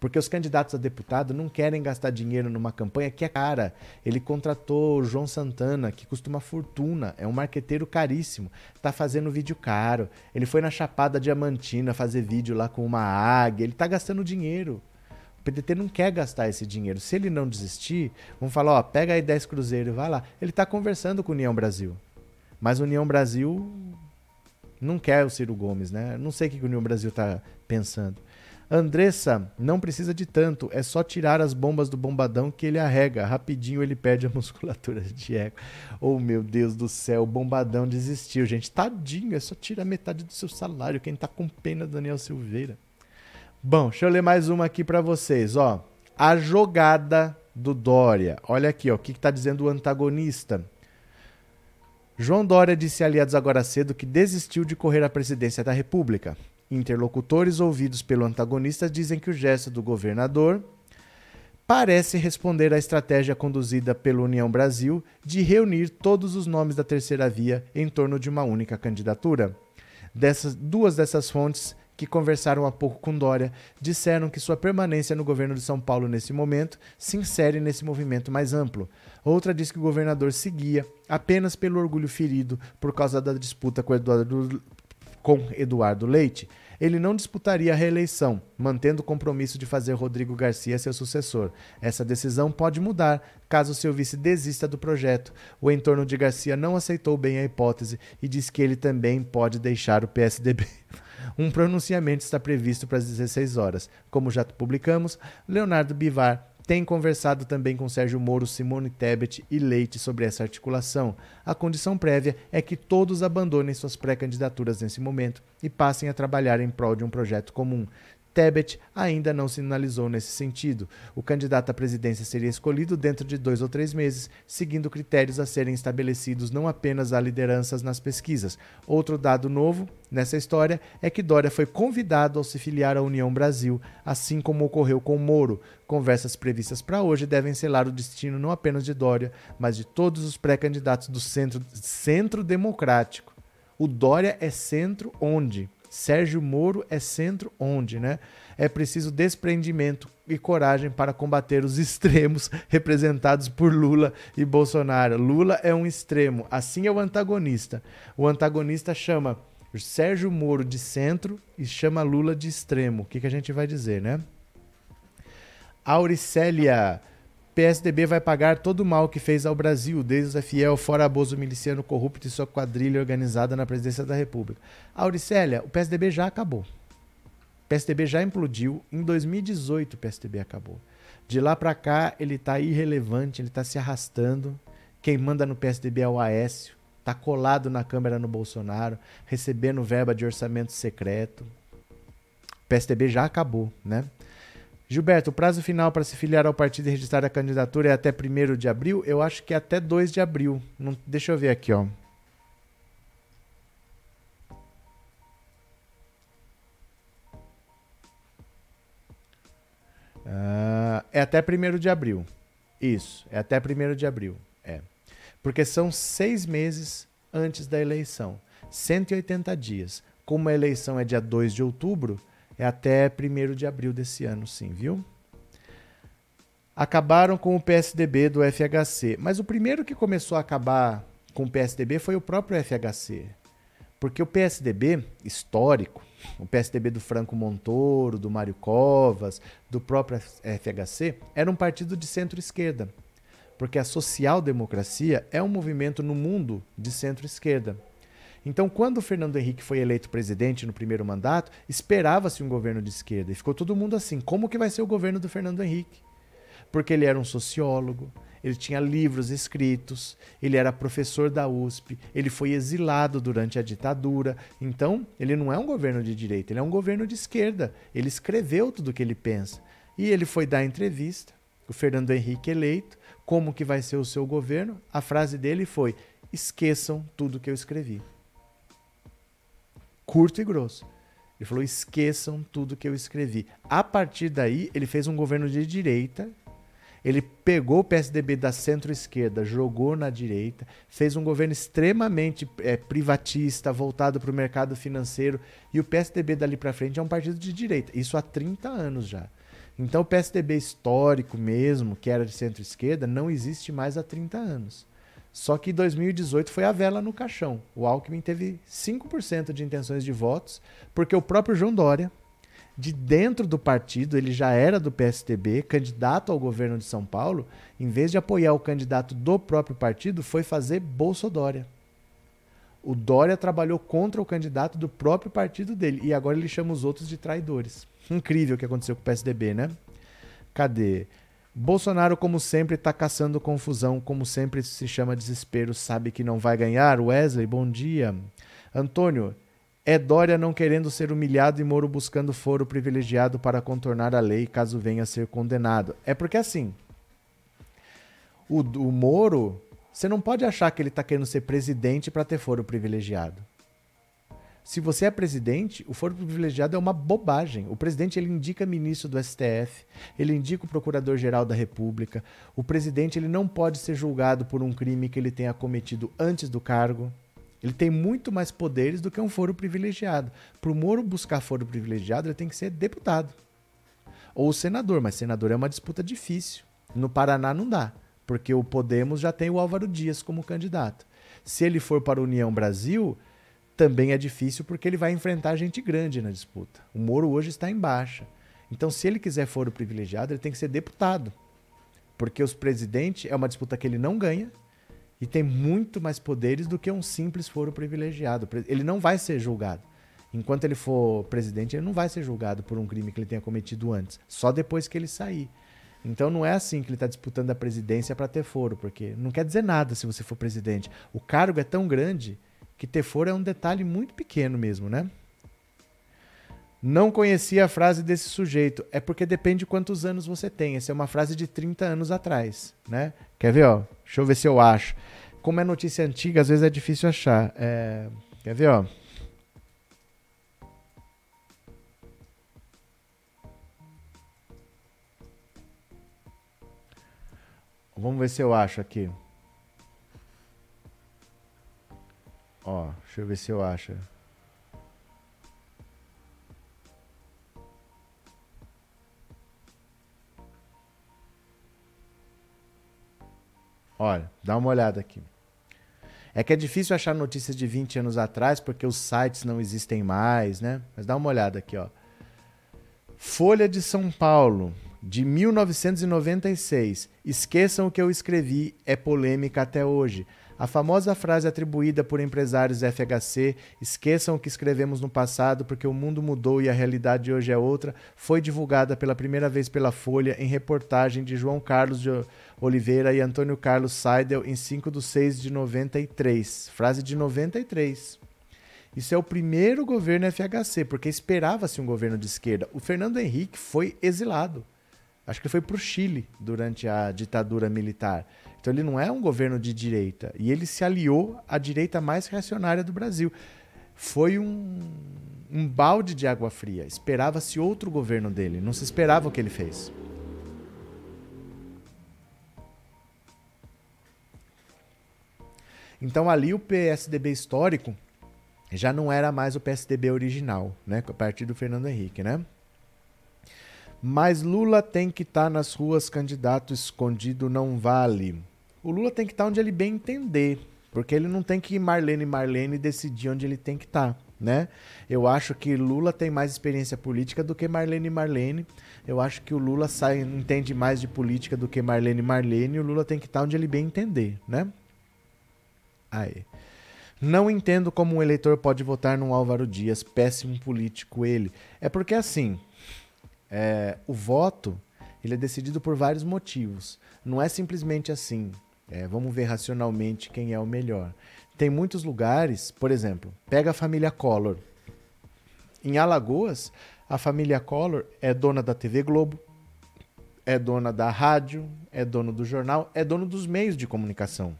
Porque os candidatos a deputado não querem gastar dinheiro numa campanha que é cara. Ele contratou o João Santana, que custa uma fortuna, é um marqueteiro caríssimo, tá fazendo vídeo caro. Ele foi na Chapada Diamantina fazer vídeo lá com uma águia, ele tá gastando dinheiro. O PDT não quer gastar esse dinheiro. Se ele não desistir, vão falar, ó, pega aí 10 cruzeiros e vai lá. Ele tá conversando com o União Brasil. Mas União Brasil não quer o Ciro Gomes, né? Não sei o que o União Brasil tá pensando. Andressa, não precisa de tanto, é só tirar as bombas do bombadão que ele arrega. Rapidinho ele perde a musculatura de eco. Oh, meu Deus do céu, o bombadão desistiu, gente. Tadinho, é só tirar metade do seu salário. Quem tá com pena, Daniel Silveira. Bom, deixa eu ler mais uma aqui para vocês, ó. A jogada do Dória. Olha aqui, ó, o que, que tá dizendo o antagonista. João Dória disse a aliados agora cedo que desistiu de correr à presidência da República. Interlocutores ouvidos pelo antagonista dizem que o gesto do governador parece responder à estratégia conduzida pela União Brasil de reunir todos os nomes da terceira via em torno de uma única candidatura. Dessas, duas dessas fontes que conversaram há pouco com Dória disseram que sua permanência no governo de São Paulo nesse momento se insere nesse movimento mais amplo. Outra diz que o governador seguia apenas pelo orgulho ferido por causa da disputa com Eduardo, com Eduardo Leite, ele não disputaria a reeleição, mantendo o compromisso de fazer Rodrigo Garcia seu sucessor. Essa decisão pode mudar caso seu vice desista do projeto. O entorno de Garcia não aceitou bem a hipótese e diz que ele também pode deixar o PSDB. Um pronunciamento está previsto para as 16 horas. Como já publicamos, Leonardo Bivar tem conversado também com Sérgio Moro, Simone Tebet e Leite sobre essa articulação. A condição prévia é que todos abandonem suas pré-candidaturas nesse momento e passem a trabalhar em prol de um projeto comum. Tebet ainda não sinalizou nesse sentido. O candidato à presidência seria escolhido dentro de dois ou três meses, seguindo critérios a serem estabelecidos não apenas a lideranças nas pesquisas. Outro dado novo nessa história é que Dória foi convidado ao se filiar à União Brasil, assim como ocorreu com Moro. Conversas previstas para hoje devem selar o destino não apenas de Dória, mas de todos os pré-candidatos do centro, centro democrático. O Dória é centro onde? Sérgio Moro é centro onde, né? É preciso desprendimento e coragem para combater os extremos representados por Lula e Bolsonaro. Lula é um extremo, assim é o antagonista. O antagonista chama Sérgio Moro de centro e chama Lula de extremo. O que, que a gente vai dizer, né? Auricélia PSDB vai pagar todo o mal que fez ao Brasil, desde o fiel fora abuso miliciano corrupto e sua quadrilha organizada na presidência da República. Auricélia, o PSDB já acabou. O PSDB já implodiu. Em 2018 o PSDB acabou. De lá para cá, ele está irrelevante, ele está se arrastando. Quem manda no PSDB é o Aécio, está colado na Câmara no Bolsonaro, recebendo verba de orçamento secreto. O PSDB já acabou, né? Gilberto, o prazo final para se filiar ao partido e registrar a candidatura é até 1 de abril? Eu acho que é até 2 de abril. Não, deixa eu ver aqui, ó. Uh, é até 1 de abril. Isso, é até 1 de abril. É. Porque são seis meses antes da eleição. 180 dias. Como a eleição é dia 2 de outubro, é até 1 de abril desse ano, sim, viu? Acabaram com o PSDB do FHC. Mas o primeiro que começou a acabar com o PSDB foi o próprio FHC. Porque o PSDB histórico, o PSDB do Franco Montoro, do Mário Covas, do próprio FHC, era um partido de centro-esquerda. Porque a social-democracia é um movimento no mundo de centro-esquerda. Então, quando o Fernando Henrique foi eleito presidente no primeiro mandato, esperava-se um governo de esquerda. E ficou todo mundo assim: como que vai ser o governo do Fernando Henrique? Porque ele era um sociólogo, ele tinha livros escritos, ele era professor da USP, ele foi exilado durante a ditadura. Então, ele não é um governo de direita, ele é um governo de esquerda. Ele escreveu tudo o que ele pensa. E ele foi dar entrevista, o Fernando Henrique eleito, como que vai ser o seu governo? A frase dele foi: "Esqueçam tudo que eu escrevi" curto e grosso. Ele falou: esqueçam tudo que eu escrevi. A partir daí, ele fez um governo de direita. Ele pegou o PSDB da centro-esquerda, jogou na direita, fez um governo extremamente é, privatista, voltado para o mercado financeiro. E o PSDB dali para frente é um partido de direita. Isso há 30 anos já. Então, o PSDB histórico mesmo, que era de centro-esquerda, não existe mais há 30 anos. Só que 2018 foi a vela no caixão. O Alckmin teve 5% de intenções de votos, porque o próprio João Dória, de dentro do partido, ele já era do PSDB, candidato ao governo de São Paulo, em vez de apoiar o candidato do próprio partido, foi fazer Bolsodória. O Dória trabalhou contra o candidato do próprio partido dele e agora ele chama os outros de traidores. Incrível o que aconteceu com o PSDB, né? Cadê? Bolsonaro, como sempre, está caçando confusão, como sempre se chama desespero, sabe que não vai ganhar. Wesley, bom dia. Antônio, é Dória não querendo ser humilhado e Moro buscando foro privilegiado para contornar a lei caso venha a ser condenado. É porque assim, o, o Moro, você não pode achar que ele está querendo ser presidente para ter foro privilegiado. Se você é presidente, o foro privilegiado é uma bobagem. O presidente ele indica ministro do STF, ele indica o procurador-geral da República. O presidente ele não pode ser julgado por um crime que ele tenha cometido antes do cargo. Ele tem muito mais poderes do que um foro privilegiado. Para o Moro buscar foro privilegiado, ele tem que ser deputado ou senador, mas senador é uma disputa difícil. No Paraná não dá, porque o Podemos já tem o Álvaro Dias como candidato. Se ele for para a União Brasil, também é difícil porque ele vai enfrentar gente grande na disputa. O Moro hoje está em baixa. Então, se ele quiser foro privilegiado, ele tem que ser deputado. Porque os presidentes é uma disputa que ele não ganha e tem muito mais poderes do que um simples foro privilegiado. Ele não vai ser julgado. Enquanto ele for presidente, ele não vai ser julgado por um crime que ele tenha cometido antes, só depois que ele sair. Então não é assim que ele está disputando a presidência para ter foro, porque não quer dizer nada se você for presidente. O cargo é tão grande que ter foro é um detalhe muito pequeno mesmo, né? Não conhecia a frase desse sujeito. É porque depende de quantos anos você tem. Essa é uma frase de 30 anos atrás, né? Quer ver, ó? Deixa eu ver se eu acho. Como é notícia antiga, às vezes é difícil achar. É... Quer ver, ó? Vamos ver se eu acho aqui. Ó, deixa eu ver se eu acho. Olha, dá uma olhada aqui. É que é difícil achar notícias de 20 anos atrás porque os sites não existem mais, né? Mas dá uma olhada aqui, ó. Folha de São Paulo, de 1996. Esqueçam o que eu escrevi, é polêmica até hoje. A famosa frase atribuída por empresários FHC, esqueçam o que escrevemos no passado porque o mundo mudou e a realidade hoje é outra, foi divulgada pela primeira vez pela Folha em reportagem de João Carlos de Oliveira e Antônio Carlos Seidel em 5 de 6 de 93. Frase de 93. Isso é o primeiro governo FHC, porque esperava-se um governo de esquerda. O Fernando Henrique foi exilado. Acho que foi para o Chile durante a ditadura militar. Então ele não é um governo de direita. E ele se aliou à direita mais reacionária do Brasil. Foi um, um balde de água fria. Esperava-se outro governo dele. Não se esperava o que ele fez. Então ali o PSDB histórico já não era mais o PSDB original, né? A partir do Fernando Henrique, né? Mas Lula tem que estar tá nas ruas, candidato escondido não vale. O Lula tem que estar tá onde ele bem entender, porque ele não tem que ir Marlene Marlene decidir onde ele tem que estar, tá, né? Eu acho que Lula tem mais experiência política do que Marlene Marlene. Eu acho que o Lula sai, entende mais de política do que Marlene Marlene. E o Lula tem que estar onde ele bem entender, né? Aí. Não entendo como um eleitor pode votar num Álvaro Dias, péssimo político ele. É porque assim, é, o voto ele é decidido por vários motivos. Não é simplesmente assim. É, vamos ver racionalmente quem é o melhor. Tem muitos lugares, por exemplo, pega a família Collor. Em Alagoas, a família Collor é dona da TV Globo, é dona da rádio, é dono do jornal, é dono dos meios de comunicação.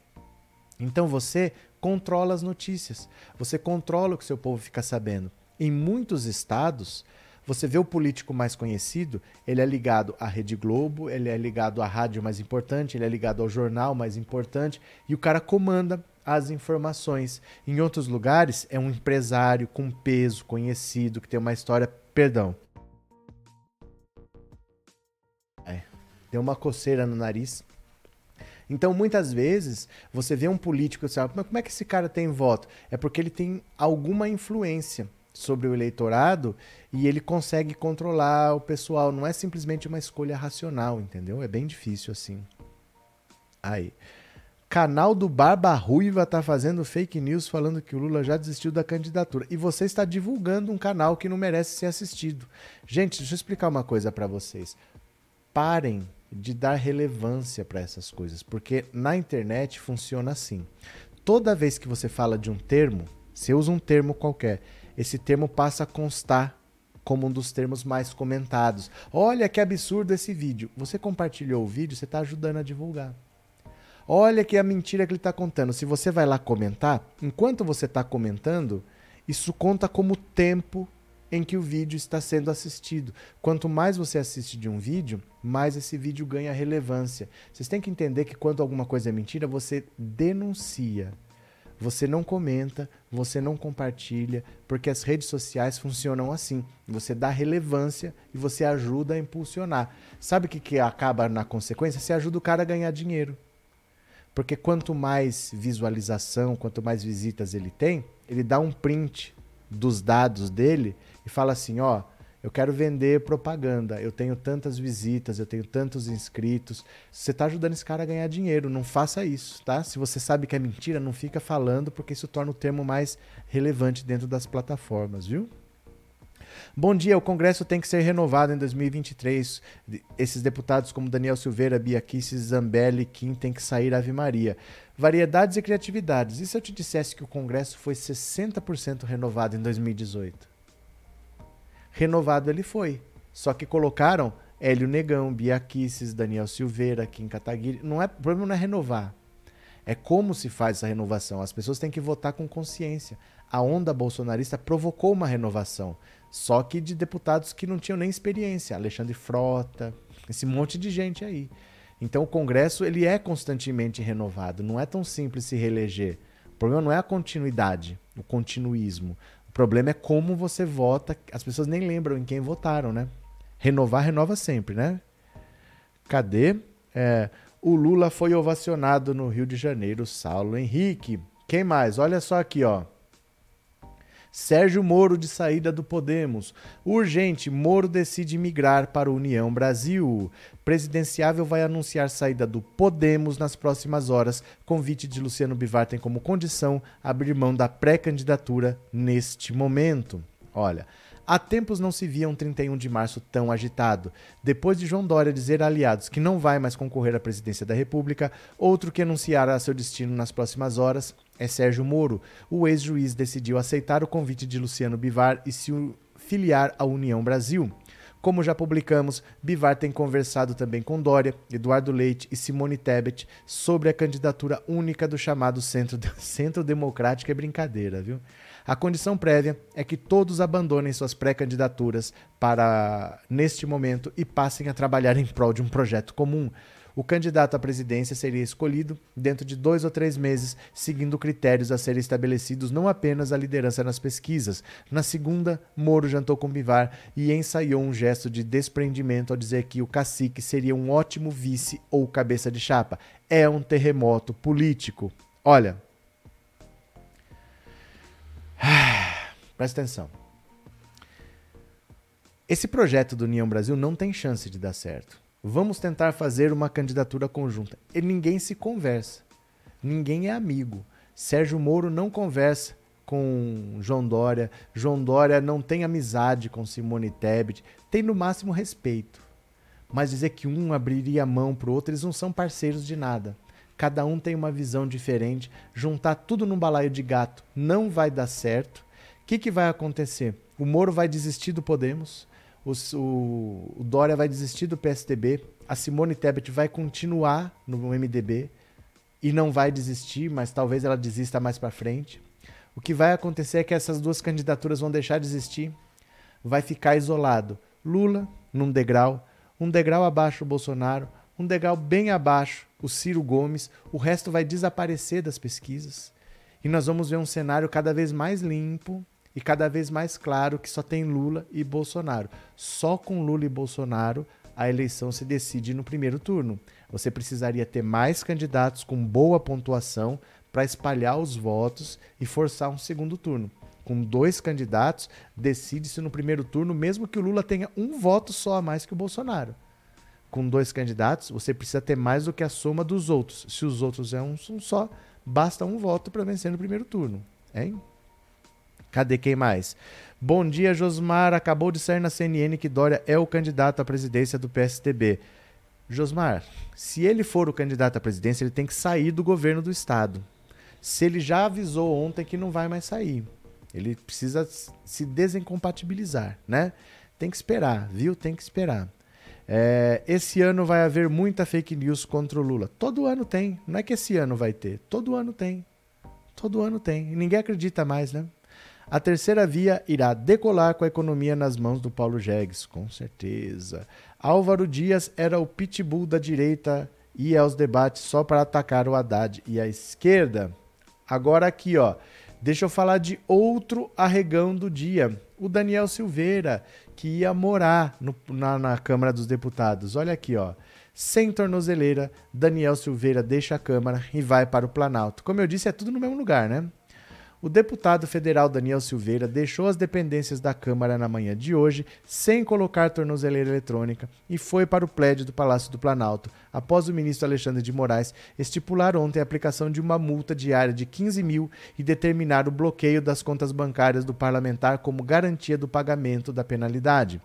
Então você controla as notícias, você controla o que seu povo fica sabendo. Em muitos estados, você vê o político mais conhecido, ele é ligado à Rede Globo, ele é ligado à rádio mais importante, ele é ligado ao jornal mais importante, e o cara comanda as informações. Em outros lugares, é um empresário com peso, conhecido, que tem uma história. Perdão. É, tem uma coceira no nariz. Então, muitas vezes, você vê um político e você fala, mas como é que esse cara tem voto? É porque ele tem alguma influência sobre o eleitorado e ele consegue controlar o pessoal. Não é simplesmente uma escolha racional, entendeu? É bem difícil assim. Aí. Canal do Barba Ruiva tá fazendo fake news falando que o Lula já desistiu da candidatura. E você está divulgando um canal que não merece ser assistido. Gente, deixa eu explicar uma coisa para vocês. Parem de dar relevância para essas coisas, porque na internet funciona assim. Toda vez que você fala de um termo, você usa um termo qualquer esse termo passa a constar como um dos termos mais comentados. Olha que absurdo esse vídeo. Você compartilhou o vídeo, você está ajudando a divulgar. Olha que a mentira que ele está contando. Se você vai lá comentar, enquanto você está comentando, isso conta como tempo em que o vídeo está sendo assistido. Quanto mais você assiste de um vídeo, mais esse vídeo ganha relevância. Vocês têm que entender que quando alguma coisa é mentira, você denuncia. Você não comenta, você não compartilha, porque as redes sociais funcionam assim. Você dá relevância e você ajuda a impulsionar. Sabe o que, que acaba na consequência? Você ajuda o cara a ganhar dinheiro. Porque quanto mais visualização, quanto mais visitas ele tem, ele dá um print dos dados dele e fala assim: ó, eu quero vender propaganda, eu tenho tantas visitas, eu tenho tantos inscritos. Você está ajudando esse cara a ganhar dinheiro, não faça isso, tá? Se você sabe que é mentira, não fica falando, porque isso torna o termo mais relevante dentro das plataformas, viu? Bom dia, o Congresso tem que ser renovado em 2023. Esses deputados como Daniel Silveira, Bia Kicis, Zambelli, Kim tem que sair Ave Maria. Variedades e criatividades. E se eu te dissesse que o Congresso foi 60% renovado em 2018? Renovado ele foi. Só que colocaram Hélio Negão, Bia Kicis, Daniel Silveira, Kim Kataguiri. Não é, o problema não é renovar. É como se faz essa renovação. As pessoas têm que votar com consciência. A onda bolsonarista provocou uma renovação. Só que de deputados que não tinham nem experiência. Alexandre Frota, esse monte de gente aí. Então o Congresso ele é constantemente renovado. Não é tão simples se reeleger. O problema não é a continuidade, o continuismo problema é como você vota. As pessoas nem lembram em quem votaram, né? Renovar, renova sempre, né? Cadê? É, o Lula foi ovacionado no Rio de Janeiro, Saulo Henrique. Quem mais? Olha só aqui, ó. Sérgio Moro de saída do Podemos. Urgente, Moro decide migrar para União Brasil. Presidenciável vai anunciar saída do Podemos nas próximas horas. Convite de Luciano Bivar tem como condição abrir mão da pré-candidatura neste momento. Olha, Há tempos não se via um 31 de março tão agitado. Depois de João Dória dizer a aliados que não vai mais concorrer à presidência da República, outro que anunciará seu destino nas próximas horas é Sérgio Moro. O ex-juiz decidiu aceitar o convite de Luciano Bivar e se filiar à União Brasil. Como já publicamos, Bivar tem conversado também com Dória, Eduardo Leite e Simone Tebet sobre a candidatura única do chamado Centro, Centro Democrático. É brincadeira, viu? A condição prévia é que todos abandonem suas pré-candidaturas para neste momento e passem a trabalhar em prol de um projeto comum. O candidato à presidência seria escolhido dentro de dois ou três meses, seguindo critérios a serem estabelecidos não apenas a liderança nas pesquisas. Na segunda, Moro jantou com Bivar e ensaiou um gesto de desprendimento ao dizer que o cacique seria um ótimo vice ou cabeça de chapa. É um terremoto político. Olha, Presta atenção. Esse projeto do União Brasil não tem chance de dar certo. Vamos tentar fazer uma candidatura conjunta. E ninguém se conversa. Ninguém é amigo. Sérgio Moro não conversa com João Dória. João Dória não tem amizade com Simone Tebet. Tem no máximo respeito. Mas dizer que um abriria a mão para o outro, eles não são parceiros de nada. Cada um tem uma visão diferente. Juntar tudo num balaio de gato não vai dar certo. O que, que vai acontecer? O Moro vai desistir do Podemos, o, o, Dória vai desistir do PSDB, a Simone Tebet vai continuar no MDB e não vai desistir, mas talvez ela desista mais para frente. O que vai acontecer é que essas duas candidaturas vão deixar de existir, vai ficar isolado. Lula num degrau, um degrau abaixo o Bolsonaro, um degrau bem abaixo o Ciro Gomes, o resto vai desaparecer das pesquisas. E nós vamos ver um cenário cada vez mais limpo, e cada vez mais claro que só tem Lula e Bolsonaro. Só com Lula e Bolsonaro a eleição se decide no primeiro turno. Você precisaria ter mais candidatos com boa pontuação para espalhar os votos e forçar um segundo turno. Com dois candidatos, decide-se no primeiro turno, mesmo que o Lula tenha um voto só a mais que o Bolsonaro. Com dois candidatos, você precisa ter mais do que a soma dos outros. Se os outros é um só, basta um voto para vencer no primeiro turno. Hein? Cadê quem mais? Bom dia, Josmar. Acabou de sair na CNN que Dória é o candidato à presidência do PSDB. Josmar, se ele for o candidato à presidência, ele tem que sair do governo do estado. Se ele já avisou ontem que não vai mais sair, ele precisa se desincompatibilizar, né? Tem que esperar, viu? Tem que esperar. É, esse ano vai haver muita fake news contra o Lula. Todo ano tem. Não é que esse ano vai ter. Todo ano tem. Todo ano tem. E ninguém acredita mais, né? A terceira via irá decolar com a economia nas mãos do Paulo Jegues, com certeza. Álvaro Dias era o pitbull da direita e ia aos debates só para atacar o Haddad e a esquerda. Agora aqui, ó, deixa eu falar de outro arregão do dia. O Daniel Silveira, que ia morar no, na, na Câmara dos Deputados. Olha aqui, ó. Sem tornozeleira, Daniel Silveira deixa a Câmara e vai para o Planalto. Como eu disse, é tudo no mesmo lugar, né? O deputado federal Daniel Silveira deixou as dependências da Câmara na manhã de hoje sem colocar tornozeleira eletrônica e foi para o prédio do Palácio do Planalto, após o ministro Alexandre de Moraes estipular ontem a aplicação de uma multa diária de 15 mil e determinar o bloqueio das contas bancárias do parlamentar como garantia do pagamento da penalidade.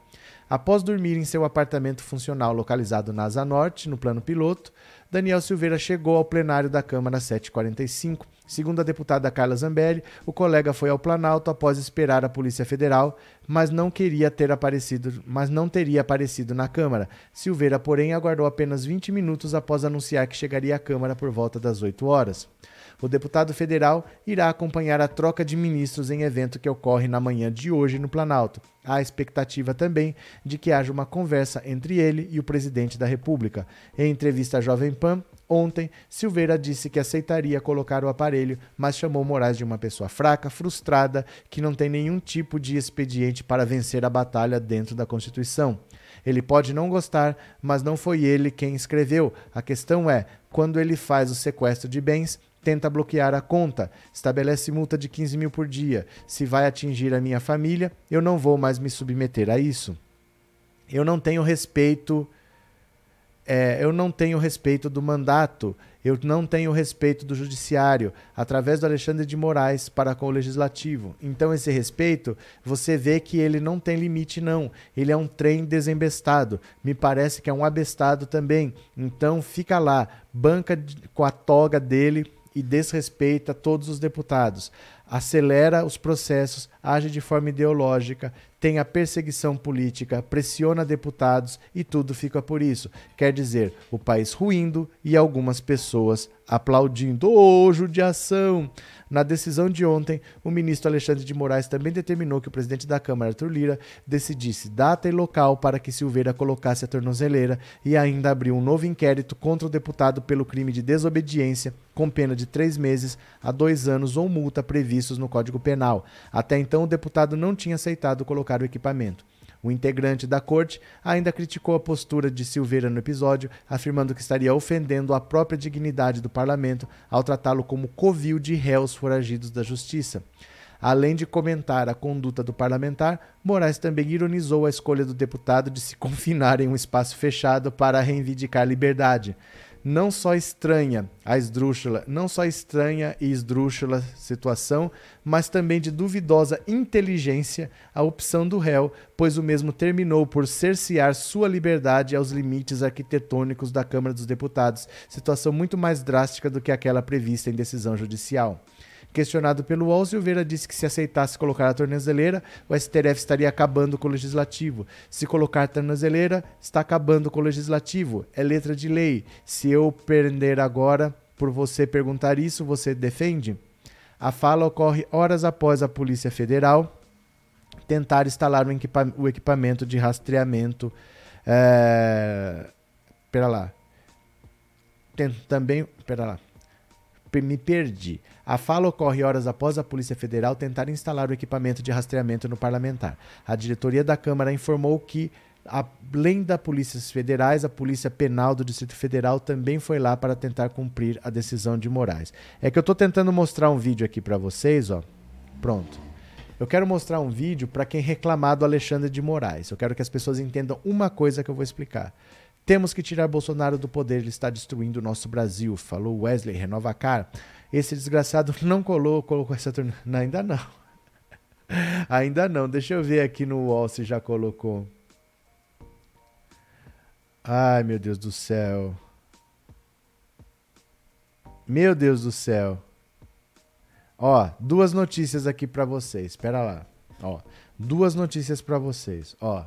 Após dormir em seu apartamento funcional localizado na Asa Norte, no plano piloto, Daniel Silveira chegou ao plenário da Câmara às 7h45 Segundo a deputada Carla Zambelli, o colega foi ao Planalto após esperar a Polícia Federal, mas não queria ter aparecido, mas não teria aparecido na Câmara. Silveira, porém, aguardou apenas 20 minutos após anunciar que chegaria à Câmara por volta das 8 horas. O deputado federal irá acompanhar a troca de ministros em evento que ocorre na manhã de hoje no Planalto. Há expectativa também de que haja uma conversa entre ele e o presidente da República. Em entrevista à Jovem Pan, Ontem, Silveira disse que aceitaria colocar o aparelho, mas chamou Moraes de uma pessoa fraca, frustrada, que não tem nenhum tipo de expediente para vencer a batalha dentro da Constituição. Ele pode não gostar, mas não foi ele quem escreveu. A questão é: quando ele faz o sequestro de bens, tenta bloquear a conta, estabelece multa de 15 mil por dia. Se vai atingir a minha família, eu não vou mais me submeter a isso. Eu não tenho respeito. É, eu não tenho respeito do mandato, eu não tenho respeito do judiciário, através do Alexandre de Moraes para com o legislativo. Então, esse respeito, você vê que ele não tem limite, não. Ele é um trem desembestado. Me parece que é um abestado também. Então, fica lá, banca com a toga dele e desrespeita todos os deputados, acelera os processos, age de forma ideológica, tem a perseguição política, pressiona deputados e tudo fica por isso. Quer dizer, o país ruindo e algumas pessoas aplaudindo. Ô, oh, judiação! Na decisão de ontem, o ministro Alexandre de Moraes também determinou que o presidente da Câmara, Arthur Lira, decidisse data e local para que Silveira colocasse a tornozeleira e ainda abriu um novo inquérito contra o deputado pelo crime de desobediência, com pena de três meses a dois anos ou multa previstos no Código Penal. Até então, o deputado não tinha aceitado colocar o equipamento. O integrante da corte ainda criticou a postura de Silveira no episódio, afirmando que estaria ofendendo a própria dignidade do parlamento ao tratá-lo como covil de réus foragidos da justiça. Além de comentar a conduta do parlamentar, Moraes também ironizou a escolha do deputado de se confinar em um espaço fechado para reivindicar liberdade não só estranha a esdrúxula, não só estranha e esdrúxula situação, mas também de duvidosa inteligência a opção do réu, pois o mesmo terminou por cercear sua liberdade aos limites arquitetônicos da Câmara dos Deputados, situação muito mais drástica do que aquela prevista em decisão judicial. Questionado pelo UOL, Silveira disse que se aceitasse colocar a tornozeleira, o STF estaria acabando com o legislativo. Se colocar a tornozeleira, está acabando com o legislativo. É letra de lei. Se eu prender agora por você perguntar isso, você defende? A fala ocorre horas após a Polícia Federal tentar instalar o equipamento de rastreamento. É... Pera lá. Tem, também. Pera lá me perdi. A fala ocorre horas após a Polícia Federal tentar instalar o equipamento de rastreamento no parlamentar. A diretoria da Câmara informou que, além da Polícia Federais, a Polícia Penal do Distrito Federal também foi lá para tentar cumprir a decisão de Moraes. É que eu estou tentando mostrar um vídeo aqui para vocês, ó. Pronto. Eu quero mostrar um vídeo para quem reclamar do Alexandre de Moraes. Eu quero que as pessoas entendam uma coisa que eu vou explicar. Temos que tirar Bolsonaro do poder, ele está destruindo o nosso Brasil, falou Wesley Renovacar. Esse desgraçado não colou, colocou essa turma. Ainda não. Ainda não. Deixa eu ver aqui no UOL se já colocou. Ai, meu Deus do céu. Meu Deus do céu. Ó, duas notícias aqui para vocês. Espera lá. Ó, duas notícias para vocês. Ó.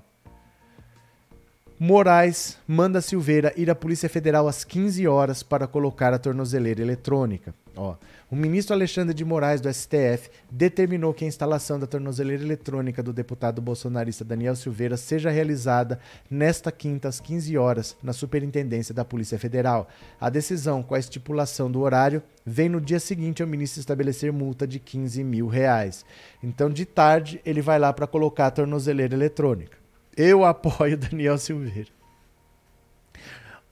Moraes manda Silveira ir à Polícia Federal às 15 horas para colocar a tornozeleira eletrônica. Ó, o ministro Alexandre de Moraes, do STF, determinou que a instalação da tornozeleira eletrônica do deputado bolsonarista Daniel Silveira seja realizada nesta quinta às 15 horas na Superintendência da Polícia Federal. A decisão, com a estipulação do horário, vem no dia seguinte ao ministro estabelecer multa de 15 mil reais. Então, de tarde, ele vai lá para colocar a tornozeleira eletrônica. Eu apoio Daniel Silveira.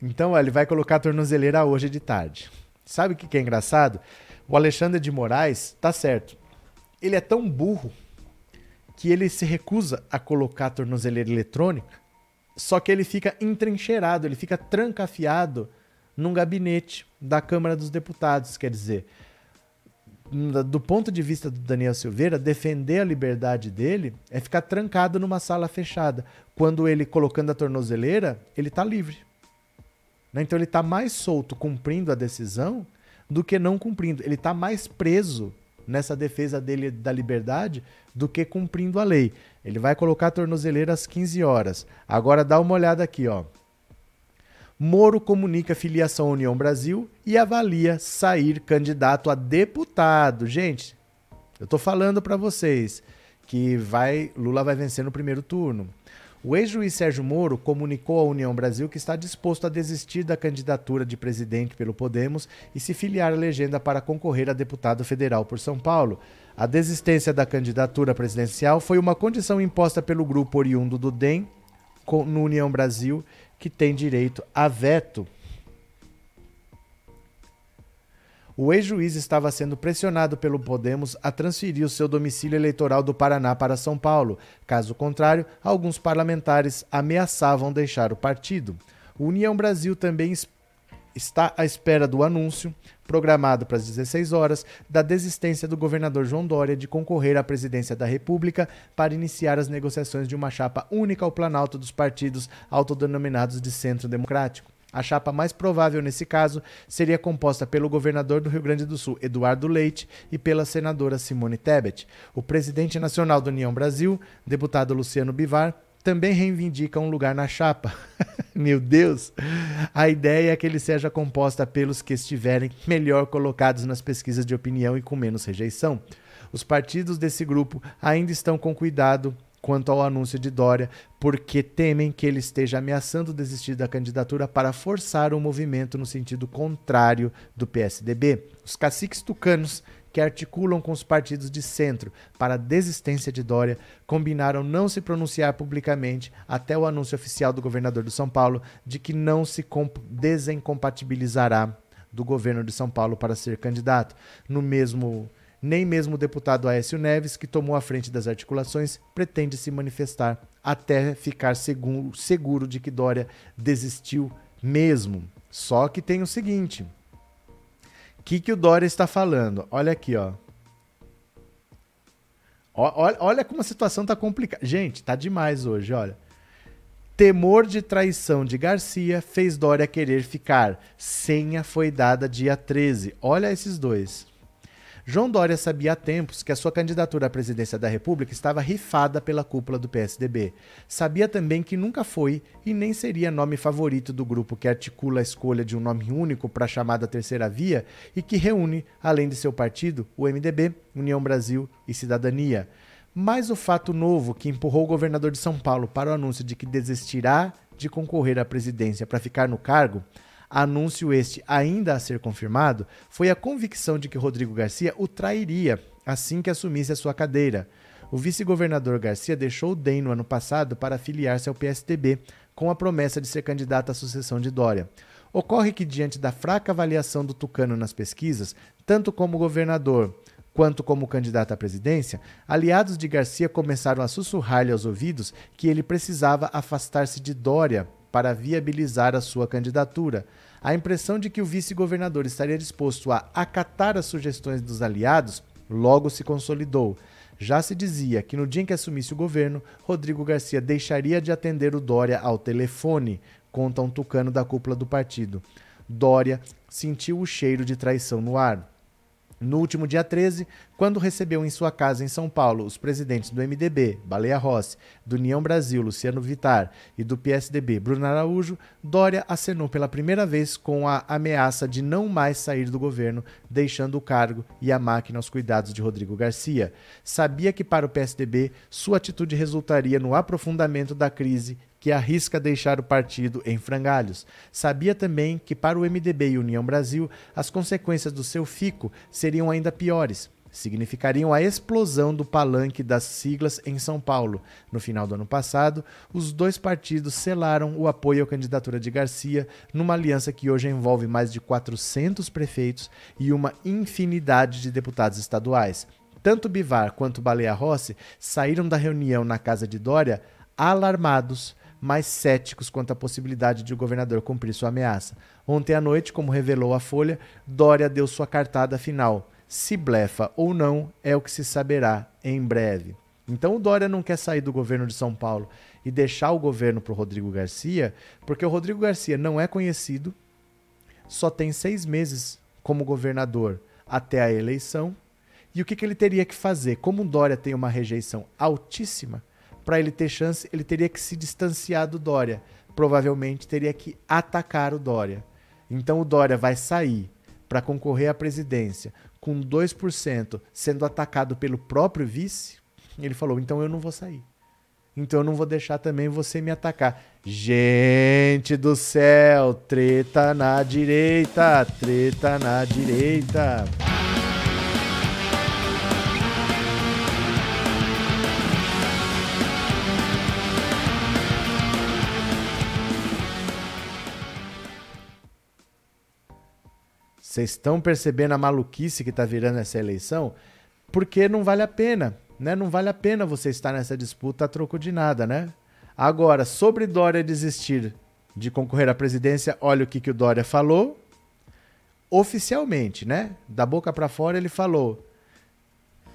Então, ele vai colocar a tornozeleira hoje de tarde. Sabe o que é engraçado? O Alexandre de Moraes tá certo. Ele é tão burro que ele se recusa a colocar a tornozeleira eletrônica, só que ele fica entrincheirado, ele fica trancafiado num gabinete da Câmara dos Deputados. Quer dizer, do ponto de vista do Daniel Silveira, defender a liberdade dele é ficar trancado numa sala fechada. Quando ele colocando a tornozeleira, ele está livre. Né? Então ele está mais solto cumprindo a decisão do que não cumprindo. Ele está mais preso nessa defesa dele da liberdade do que cumprindo a lei. Ele vai colocar a tornozeleira às 15 horas. Agora dá uma olhada aqui, ó. Moro comunica filiação à União Brasil e avalia sair candidato a deputado. Gente, eu tô falando para vocês que vai Lula vai vencer no primeiro turno. O ex-juiz Sérgio Moro comunicou à União Brasil que está disposto a desistir da candidatura de presidente pelo Podemos e se filiar à legenda para concorrer a deputado federal por São Paulo. A desistência da candidatura presidencial foi uma condição imposta pelo grupo oriundo do DEM no União Brasil que tem direito a veto. O ex-juiz estava sendo pressionado pelo Podemos a transferir o seu domicílio eleitoral do Paraná para São Paulo. Caso contrário, alguns parlamentares ameaçavam deixar o partido. O União Brasil também está à espera do anúncio, programado para as 16 horas, da desistência do governador João Dória de concorrer à presidência da República para iniciar as negociações de uma chapa única ao Planalto dos partidos autodenominados de Centro Democrático. A chapa mais provável nesse caso seria composta pelo governador do Rio Grande do Sul, Eduardo Leite, e pela senadora Simone Tebet. O presidente nacional do União Brasil, deputado Luciano Bivar, também reivindica um lugar na chapa. Meu Deus! A ideia é que ele seja composta pelos que estiverem melhor colocados nas pesquisas de opinião e com menos rejeição. Os partidos desse grupo ainda estão com cuidado quanto ao anúncio de Dória, porque temem que ele esteja ameaçando desistir da candidatura para forçar o movimento no sentido contrário do PSDB. Os caciques tucanos que articulam com os partidos de centro para a desistência de Dória, combinaram não se pronunciar publicamente até o anúncio oficial do governador de São Paulo de que não se desincompatibilizará do governo de São Paulo para ser candidato. No mesmo nem mesmo o deputado Aécio Neves, que tomou a frente das articulações, pretende se manifestar até ficar seguro, seguro de que Dória desistiu mesmo. Só que tem o seguinte: o que, que o Dória está falando? Olha aqui, ó. Olha, olha como a situação tá complicada. Gente, tá demais hoje, olha. Temor de traição de Garcia fez Dória querer ficar. Senha foi dada dia 13. Olha esses dois. João Dória sabia há tempos que a sua candidatura à presidência da República estava rifada pela cúpula do PSDB. Sabia também que nunca foi e nem seria nome favorito do grupo que articula a escolha de um nome único para a chamada Terceira Via e que reúne, além de seu partido, o MDB, União Brasil e Cidadania. Mas o fato novo que empurrou o governador de São Paulo para o anúncio de que desistirá de concorrer à presidência para ficar no cargo Anúncio este ainda a ser confirmado foi a convicção de que Rodrigo Garcia o trairia assim que assumisse a sua cadeira. O vice-governador Garcia deixou o DEM no ano passado para afiliar-se ao PSDB, com a promessa de ser candidato à sucessão de Dória. Ocorre que, diante da fraca avaliação do Tucano nas pesquisas, tanto como governador quanto como candidato à presidência, aliados de Garcia começaram a sussurrar-lhe aos ouvidos que ele precisava afastar-se de Dória para viabilizar a sua candidatura. A impressão de que o vice-governador estaria disposto a acatar as sugestões dos aliados logo se consolidou. Já se dizia que no dia em que assumisse o governo, Rodrigo Garcia deixaria de atender o Dória ao telefone, conta um tucano da cúpula do partido. Dória sentiu o cheiro de traição no ar. No último dia 13, quando recebeu em sua casa em São Paulo os presidentes do MDB, Baleia Rossi, do União Brasil, Luciano Vitar, e do PSDB, Bruno Araújo, Dória acenou pela primeira vez com a ameaça de não mais sair do governo, deixando o cargo e a máquina aos cuidados de Rodrigo Garcia. Sabia que para o PSDB sua atitude resultaria no aprofundamento da crise que arrisca deixar o partido em frangalhos. Sabia também que para o MDB e União Brasil, as consequências do seu fico seriam ainda piores. Significariam a explosão do palanque das siglas em São Paulo. No final do ano passado, os dois partidos selaram o apoio à candidatura de Garcia numa aliança que hoje envolve mais de 400 prefeitos e uma infinidade de deputados estaduais. Tanto Bivar quanto Baleia Rossi saíram da reunião na casa de Dória alarmados mais céticos quanto à possibilidade de o governador cumprir sua ameaça. Ontem à noite, como revelou a Folha, Dória deu sua cartada final. Se blefa ou não, é o que se saberá em breve. Então o Dória não quer sair do governo de São Paulo e deixar o governo para o Rodrigo Garcia, porque o Rodrigo Garcia não é conhecido, só tem seis meses como governador até a eleição. E o que, que ele teria que fazer? Como o Dória tem uma rejeição altíssima, para ele ter chance, ele teria que se distanciar do Dória. Provavelmente teria que atacar o Dória. Então o Dória vai sair para concorrer à presidência com 2% sendo atacado pelo próprio vice. Ele falou: então eu não vou sair. Então eu não vou deixar também você me atacar. Gente do céu, treta na direita, treta na direita. Vocês estão percebendo a maluquice que está virando essa eleição? Porque não vale a pena, né? Não vale a pena você estar nessa disputa a troco de nada, né? Agora, sobre Dória desistir de concorrer à presidência, olha o que, que o Dória falou. Oficialmente, né? Da boca para fora ele falou: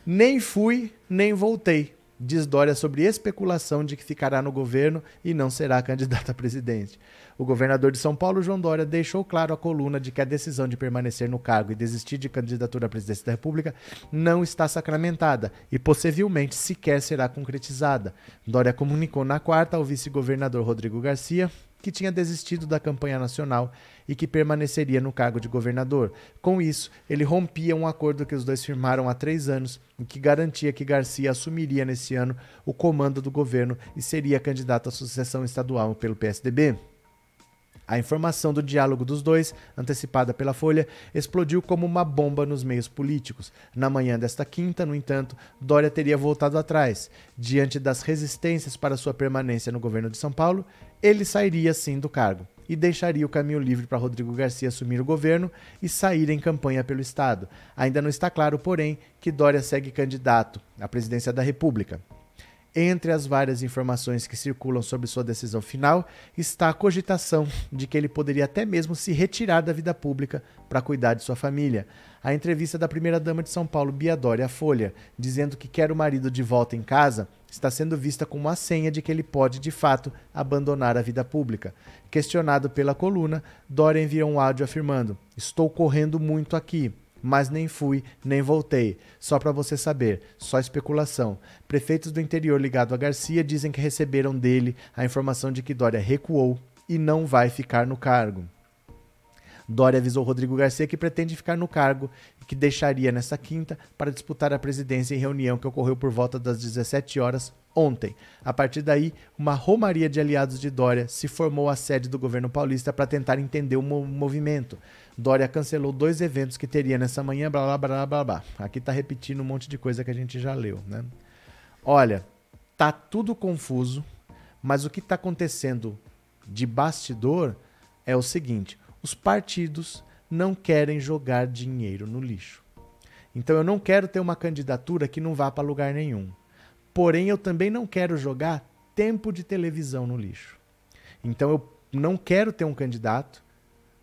nem fui, nem voltei diz Dória sobre especulação de que ficará no governo e não será candidato a presidente. O governador de São Paulo, João Dória, deixou claro à coluna de que a decisão de permanecer no cargo e desistir de candidatura à presidência da República não está sacramentada e possivelmente sequer será concretizada. Dória comunicou na quarta ao vice-governador Rodrigo Garcia que tinha desistido da campanha nacional e que permaneceria no cargo de governador. Com isso, ele rompia um acordo que os dois firmaram há três anos e que garantia que Garcia assumiria nesse ano o comando do governo e seria candidato à sucessão estadual pelo PSDB. A informação do diálogo dos dois, antecipada pela Folha, explodiu como uma bomba nos meios políticos. Na manhã desta quinta, no entanto, Dória teria voltado atrás. Diante das resistências para sua permanência no governo de São Paulo, ele sairia sim do cargo e deixaria o caminho livre para Rodrigo Garcia assumir o governo e sair em campanha pelo Estado. Ainda não está claro, porém, que Dória segue candidato à presidência da República. Entre as várias informações que circulam sobre sua decisão final está a cogitação de que ele poderia até mesmo se retirar da vida pública para cuidar de sua família. A entrevista da primeira-dama de São Paulo, Bia Dória, à Folha, dizendo que quer o marido de volta em casa, está sendo vista como uma senha de que ele pode, de fato, abandonar a vida pública. Questionado pela coluna, Dória enviou um áudio afirmando: Estou correndo muito aqui mas nem fui, nem voltei. Só para você saber, só especulação. Prefeitos do interior ligado a Garcia dizem que receberam dele a informação de que Dória recuou e não vai ficar no cargo. Dória avisou Rodrigo Garcia que pretende ficar no cargo e que deixaria nesta quinta para disputar a presidência em reunião que ocorreu por volta das 17 horas ontem. A partir daí, uma romaria de aliados de Dória se formou à sede do governo paulista para tentar entender o movimento. Dória cancelou dois eventos que teria nessa manhã, blá blá blá blá blá. Aqui tá repetindo um monte de coisa que a gente já leu, né? Olha, tá tudo confuso, mas o que está acontecendo de bastidor é o seguinte: os partidos não querem jogar dinheiro no lixo. Então eu não quero ter uma candidatura que não vá para lugar nenhum. Porém, eu também não quero jogar tempo de televisão no lixo. Então eu não quero ter um candidato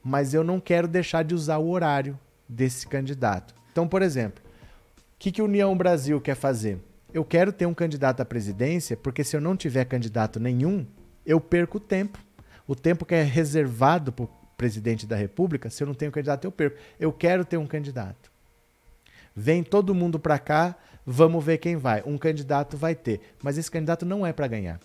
mas eu não quero deixar de usar o horário desse candidato. Então, por exemplo, o que, que a União Brasil quer fazer? Eu quero ter um candidato à presidência, porque se eu não tiver candidato nenhum, eu perco tempo. O tempo que é reservado para o presidente da República, se eu não tenho candidato, eu perco. Eu quero ter um candidato. Vem todo mundo para cá, vamos ver quem vai. Um candidato vai ter, mas esse candidato não é para ganhar.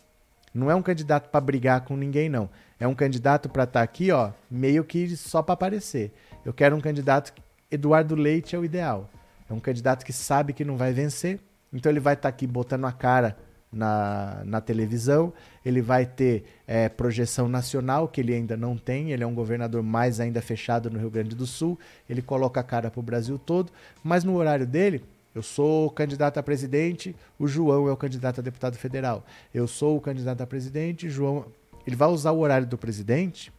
Não é um candidato para brigar com ninguém, não. É um candidato para estar tá aqui, ó, meio que só para aparecer. Eu quero um candidato. Eduardo Leite é o ideal. É um candidato que sabe que não vai vencer, então ele vai estar tá aqui botando a cara na, na televisão, ele vai ter é, projeção nacional, que ele ainda não tem, ele é um governador mais ainda fechado no Rio Grande do Sul, ele coloca a cara para o Brasil todo, mas no horário dele, eu sou candidato a presidente, o João é o candidato a deputado federal. Eu sou o candidato a presidente, João. Ele vai usar o horário do presidente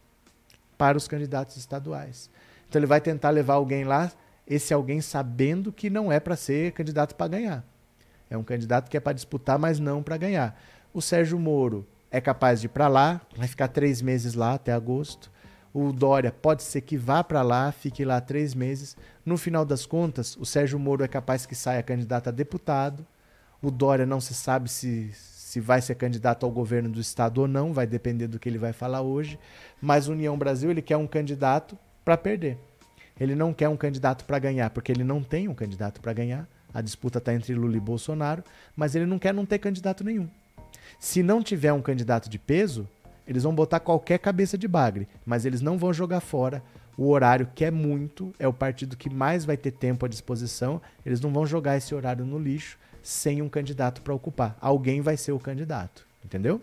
para os candidatos estaduais. Então ele vai tentar levar alguém lá, esse alguém sabendo que não é para ser candidato para ganhar. É um candidato que é para disputar, mas não para ganhar. O Sérgio Moro é capaz de ir para lá, vai ficar três meses lá até agosto. O Dória pode ser que vá para lá, fique lá três meses. No final das contas, o Sérgio Moro é capaz que saia candidato a deputado. O Dória não se sabe se, se vai ser candidato ao governo do estado ou não, vai depender do que ele vai falar hoje. Mas União Brasil, ele quer um candidato para perder. Ele não quer um candidato para ganhar, porque ele não tem um candidato para ganhar. A disputa está entre Lula e Bolsonaro, mas ele não quer não ter candidato nenhum. Se não tiver um candidato de peso, eles vão botar qualquer cabeça de bagre, mas eles não vão jogar fora o horário que é muito, é o partido que mais vai ter tempo à disposição. Eles não vão jogar esse horário no lixo sem um candidato para ocupar. Alguém vai ser o candidato, entendeu?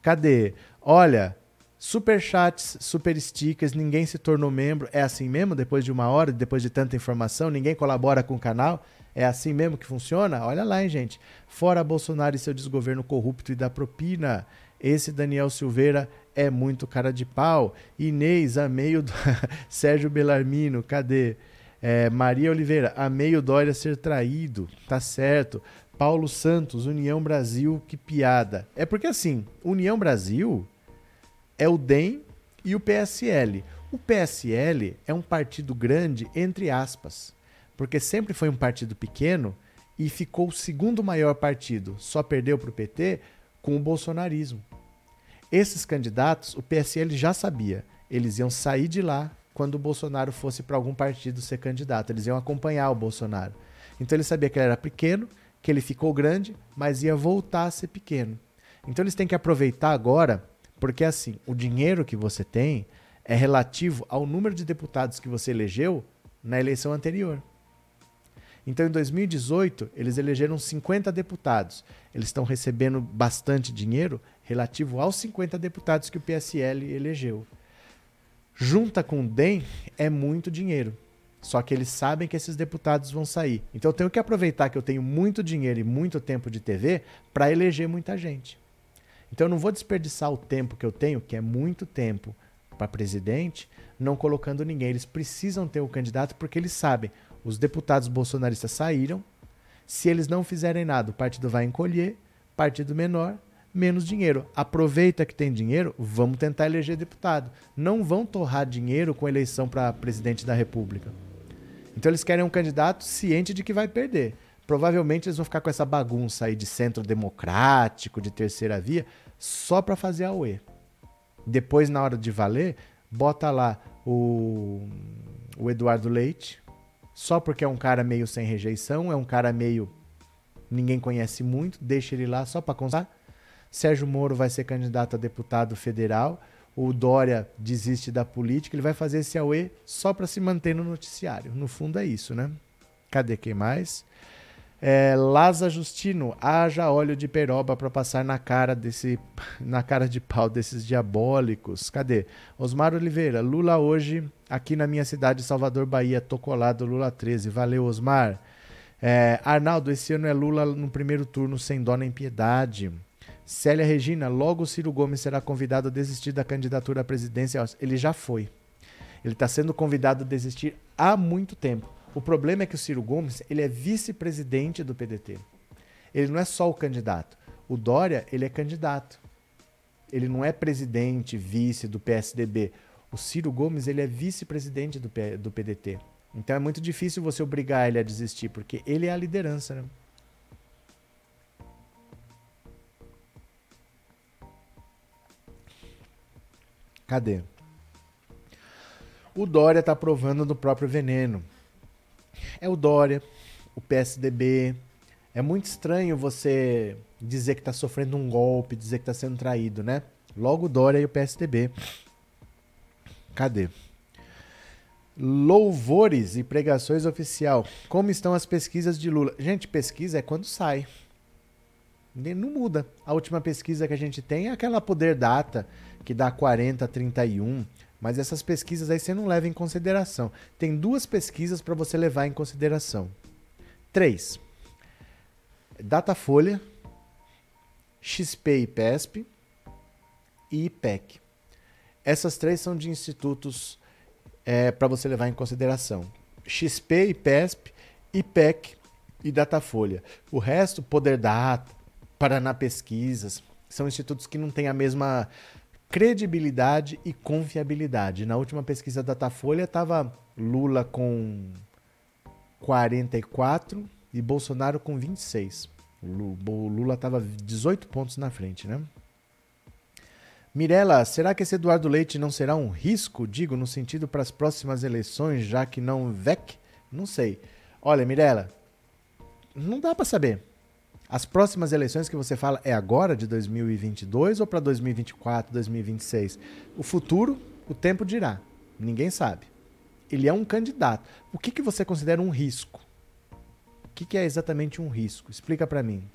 Cadê? Olha, super chats, super stickers, ninguém se tornou membro. É assim mesmo? Depois de uma hora, depois de tanta informação, ninguém colabora com o canal? É assim mesmo que funciona? Olha lá, hein, gente. Fora Bolsonaro e seu desgoverno corrupto e da propina. Esse Daniel Silveira é muito cara de pau. Inês, amei o. Sérgio Belarmino, cadê? É, Maria Oliveira, amei o Dória ser traído. Tá certo. Paulo Santos, União Brasil, que piada. É porque assim, União Brasil é o DEM e o PSL. O PSL é um partido grande, entre aspas, porque sempre foi um partido pequeno e ficou o segundo maior partido, só perdeu para o PT com o bolsonarismo. Esses candidatos, o PSL já sabia, eles iam sair de lá quando o Bolsonaro fosse para algum partido ser candidato, eles iam acompanhar o Bolsonaro. Então ele sabia que ele era pequeno, que ele ficou grande, mas ia voltar a ser pequeno. Então eles têm que aproveitar agora, porque assim, o dinheiro que você tem é relativo ao número de deputados que você elegeu na eleição anterior. Então, em 2018, eles elegeram 50 deputados. Eles estão recebendo bastante dinheiro relativo aos 50 deputados que o PSL elegeu. Junta com o DEM é muito dinheiro. Só que eles sabem que esses deputados vão sair. Então eu tenho que aproveitar que eu tenho muito dinheiro e muito tempo de TV para eleger muita gente. Então eu não vou desperdiçar o tempo que eu tenho, que é muito tempo, para presidente, não colocando ninguém. Eles precisam ter o candidato porque eles sabem, os deputados bolsonaristas saíram, se eles não fizerem nada, o partido vai encolher, partido menor, menos dinheiro. Aproveita que tem dinheiro, vamos tentar eleger deputado. Não vão torrar dinheiro com eleição para presidente da República. Então eles querem um candidato ciente de que vai perder. Provavelmente eles vão ficar com essa bagunça aí de centro democrático, de terceira via, só para fazer a UE. Depois, na hora de valer, bota lá o, o Eduardo Leite, só porque é um cara meio sem rejeição, é um cara meio. ninguém conhece muito, deixa ele lá só para constar. Sérgio Moro vai ser candidato a deputado federal. O Dória desiste da política, ele vai fazer esse AUE só para se manter no noticiário. No fundo é isso, né? Cadê quem mais? É, Laza Justino, haja óleo de peroba para passar na cara desse, na cara de pau desses diabólicos. Cadê? Osmar Oliveira, Lula hoje aqui na minha cidade, Salvador, Bahia, tô colado Lula 13. Valeu, Osmar. É, Arnaldo, esse ano é Lula no primeiro turno sem dó nem piedade. Célia Regina, logo Ciro Gomes será convidado a desistir da candidatura à presidência. Ele já foi. Ele está sendo convidado a desistir há muito tempo. O problema é que o Ciro Gomes ele é vice-presidente do PDT. Ele não é só o candidato. O Dória ele é candidato. Ele não é presidente, vice do PSDB. O Ciro Gomes ele é vice-presidente do, do PDT. Então é muito difícil você obrigar ele a desistir, porque ele é a liderança. Né? Cadê? O Dória está provando do próprio veneno é o Dória, o PSDB. É muito estranho você dizer que está sofrendo um golpe, dizer que está sendo traído, né? Logo o Dória e o PSDB. Cadê? Louvores e pregações oficial. Como estão as pesquisas de Lula? Gente, pesquisa é quando sai. Não muda. A última pesquisa que a gente tem é aquela Poder Data, que dá 40, 31. Mas essas pesquisas aí você não leva em consideração. Tem duas pesquisas para você levar em consideração. Três. Datafolha, XP e PESP e IPEC. Essas três são de institutos é, para você levar em consideração. XP e PESP, IPEC e Datafolha. O resto, Poder Data, Paraná Pesquisas, são institutos que não têm a mesma credibilidade e confiabilidade. Na última pesquisa da Datafolha estava Lula com 44 e Bolsonaro com 26. O Lula estava 18 pontos na frente, né? Mirela, será que esse Eduardo Leite não será um risco, digo, no sentido para as próximas eleições, já que não VEC? Não sei. Olha, Mirela, não dá para saber. As próximas eleições que você fala é agora, de 2022 ou para 2024, 2026? O futuro, o tempo dirá. Ninguém sabe. Ele é um candidato. O que, que você considera um risco? O que, que é exatamente um risco? Explica para mim.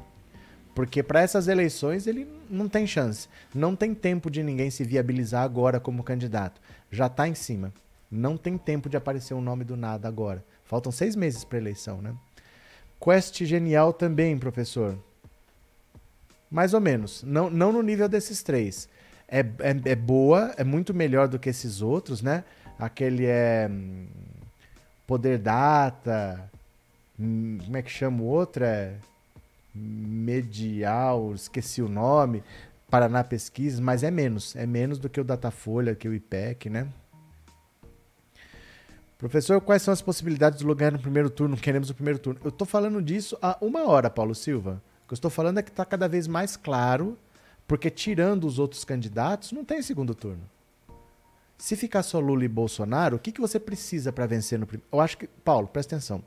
Porque para essas eleições ele não tem chance. Não tem tempo de ninguém se viabilizar agora como candidato. Já está em cima. Não tem tempo de aparecer o um nome do nada agora. Faltam seis meses para eleição, né? Quest genial também, professor. Mais ou menos. Não, não no nível desses três. é, é, é boa, é muito melhor do que esses outros, né? Aquele é. Hum, Poder Data. Hum, como é que chama o outro? É. Medial, esqueci o nome. Paraná Pesquisas, mas é menos. É menos do que o Datafolha, que o IPEC, né? Professor, quais são as possibilidades de lugar no primeiro turno? Queremos o primeiro turno. Eu estou falando disso há uma hora, Paulo Silva. O que eu estou falando é que está cada vez mais claro porque tirando os outros candidatos, não tem segundo turno. Se ficar só Lula e Bolsonaro, o que, que você precisa para vencer no primeiro? Eu acho que. Paulo, presta atenção.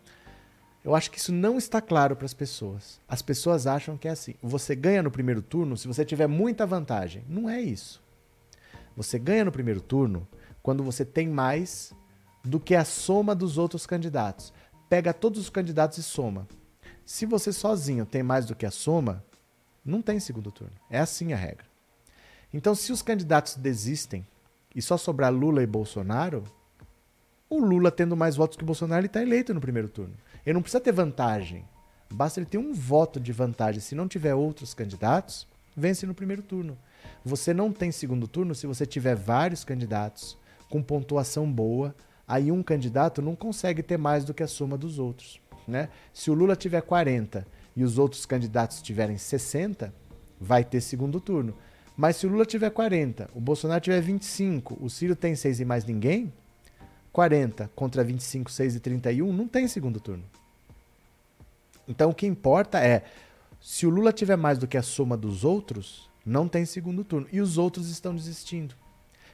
Eu acho que isso não está claro para as pessoas. As pessoas acham que é assim. Você ganha no primeiro turno se você tiver muita vantagem. Não é isso. Você ganha no primeiro turno quando você tem mais do que a soma dos outros candidatos. Pega todos os candidatos e soma. Se você sozinho tem mais do que a soma, não tem segundo turno. É assim a regra. Então, se os candidatos desistem e só sobrar Lula e Bolsonaro, o Lula tendo mais votos que o Bolsonaro, ele está eleito no primeiro turno. Ele não precisa ter vantagem. Basta ele ter um voto de vantagem. Se não tiver outros candidatos, vence no primeiro turno. Você não tem segundo turno se você tiver vários candidatos com pontuação boa. Aí um candidato não consegue ter mais do que a soma dos outros. Né? Se o Lula tiver 40 e os outros candidatos tiverem 60, vai ter segundo turno. Mas se o Lula tiver 40, o Bolsonaro tiver 25, o Ciro tem 6 e mais ninguém, 40 contra 25, 6 e 31, não tem segundo turno. Então o que importa é, se o Lula tiver mais do que a soma dos outros, não tem segundo turno. E os outros estão desistindo.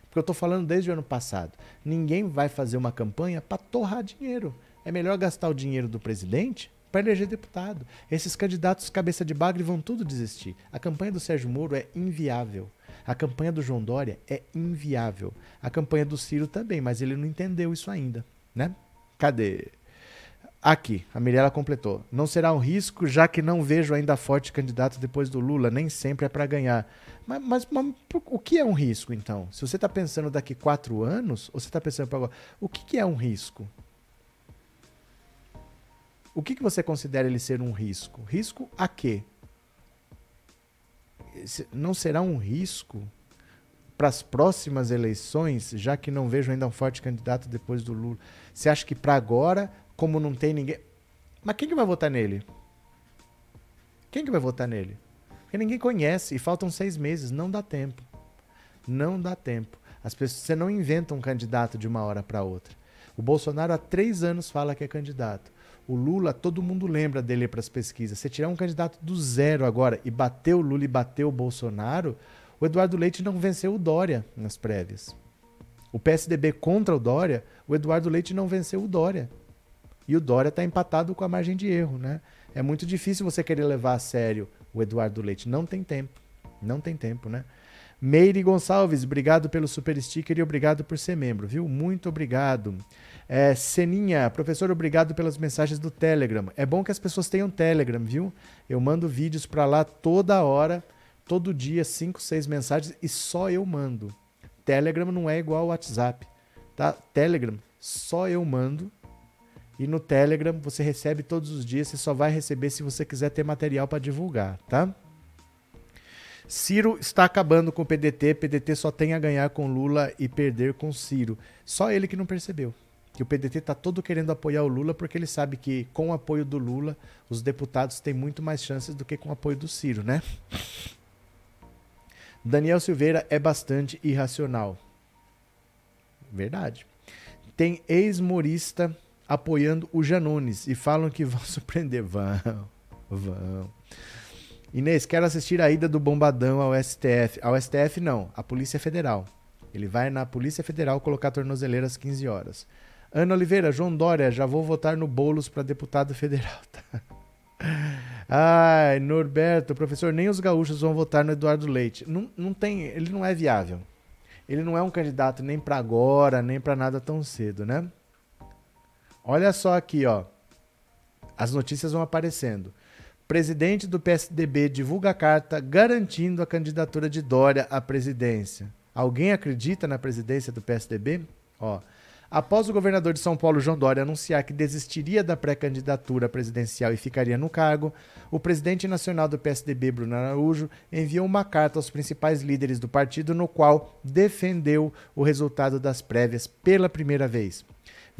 Porque eu estou falando desde o ano passado. Ninguém vai fazer uma campanha para torrar dinheiro. É melhor gastar o dinheiro do presidente para eleger deputado. Esses candidatos cabeça de bagre vão tudo desistir. A campanha do Sérgio Moro é inviável. A campanha do João Dória é inviável. A campanha do Ciro também, mas ele não entendeu isso ainda, né? Cadê? Aqui, a Mirella completou. Não será um risco, já que não vejo ainda forte candidato depois do Lula, nem sempre é para ganhar. Mas, mas, mas, o que é um risco, então? Se você está pensando daqui quatro anos, ou você está pensando para agora, o que, que é um risco? O que, que você considera ele ser um risco? Risco a quê? Não será um risco para as próximas eleições, já que não vejo ainda um forte candidato depois do Lula? Você acha que para agora, como não tem ninguém. Mas quem que vai votar nele? Quem que vai votar nele? Porque ninguém conhece e faltam seis meses, não dá tempo. Não dá tempo. As pessoas, você não inventa um candidato de uma hora para outra. O Bolsonaro há três anos fala que é candidato. O Lula, todo mundo lembra dele para as pesquisas. Você tirar um candidato do zero agora e bater o Lula e bater o Bolsonaro, o Eduardo Leite não venceu o Dória nas prévias. O PSDB contra o Dória, o Eduardo Leite não venceu o Dória. E o Dória está empatado com a margem de erro, né? É muito difícil você querer levar a sério o Eduardo Leite. Não tem tempo. Não tem tempo, né? Meire Gonçalves, obrigado pelo super sticker e obrigado por ser membro, viu? Muito obrigado. É, Seninha, professor, obrigado pelas mensagens do Telegram. É bom que as pessoas tenham Telegram, viu? Eu mando vídeos para lá toda hora, todo dia, cinco, seis mensagens e só eu mando. Telegram não é igual ao WhatsApp, tá? Telegram só eu mando. E no Telegram você recebe todos os dias, você só vai receber se você quiser ter material para divulgar, tá? Ciro está acabando com o PDT, PDT só tem a ganhar com Lula e perder com Ciro. Só ele que não percebeu que o PDT está todo querendo apoiar o Lula porque ele sabe que com o apoio do Lula os deputados têm muito mais chances do que com o apoio do Ciro, né? Daniel Silveira é bastante irracional. Verdade. Tem ex-morista apoiando o Janones e falam que vão surpreender. Vão, vão. Inês, quero assistir a ida do Bombadão ao STF. Ao STF, não, à Polícia Federal. Ele vai na Polícia Federal colocar tornozeleira às 15 horas. Ana Oliveira, João Dória, já vou votar no Boulos para deputado federal. Tá? Ai, Norberto, professor, nem os gaúchos vão votar no Eduardo Leite. Não, não tem, ele não é viável. Ele não é um candidato nem para agora, nem para nada tão cedo, né? Olha só aqui, ó. As notícias vão aparecendo. Presidente do PSDB divulga carta garantindo a candidatura de Dória à presidência. Alguém acredita na presidência do PSDB? Ó, Após o governador de São Paulo, João Dória, anunciar que desistiria da pré-candidatura presidencial e ficaria no cargo, o presidente nacional do PSDB, Bruno Araújo, enviou uma carta aos principais líderes do partido no qual defendeu o resultado das prévias pela primeira vez.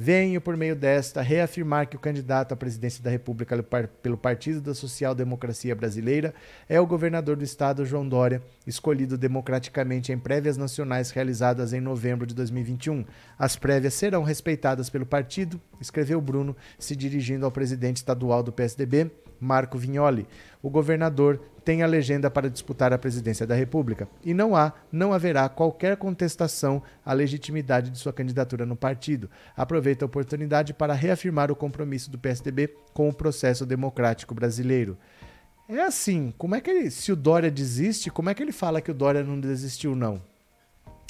Venho, por meio desta, reafirmar que o candidato à presidência da República pelo Partido da Social Democracia Brasileira é o governador do estado, João Dória, escolhido democraticamente em prévias nacionais realizadas em novembro de 2021. As prévias serão respeitadas pelo partido, escreveu Bruno, se dirigindo ao presidente estadual do PSDB, Marco Vignoli. O governador tem a legenda para disputar a presidência da República e não há, não haverá qualquer contestação à legitimidade de sua candidatura no partido. Aproveita a oportunidade para reafirmar o compromisso do PSDB com o processo democrático brasileiro. É assim, como é que ele, se o Dória desiste, como é que ele fala que o Dória não desistiu não?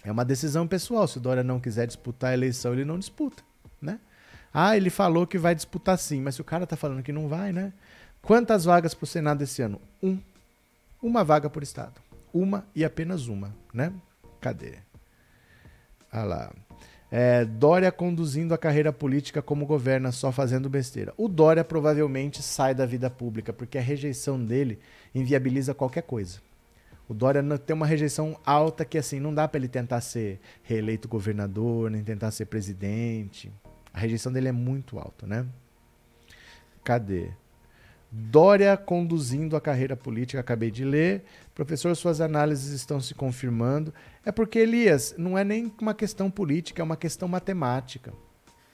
É uma decisão pessoal, se o Dória não quiser disputar a eleição, ele não disputa, né? Ah, ele falou que vai disputar sim, mas se o cara tá falando que não vai, né? Quantas vagas para o Senado esse ano? Um. Uma vaga por estado. Uma e apenas uma, né? Cadê? Ah lá. É, Dória conduzindo a carreira política como governa, só fazendo besteira. O Dória provavelmente sai da vida pública, porque a rejeição dele inviabiliza qualquer coisa. O Dória tem uma rejeição alta que, assim, não dá para ele tentar ser reeleito governador, nem tentar ser presidente. A rejeição dele é muito alta, né? Cadê? Dória conduzindo a carreira política, acabei de ler. Professor, suas análises estão se confirmando. É porque, Elias, não é nem uma questão política, é uma questão matemática.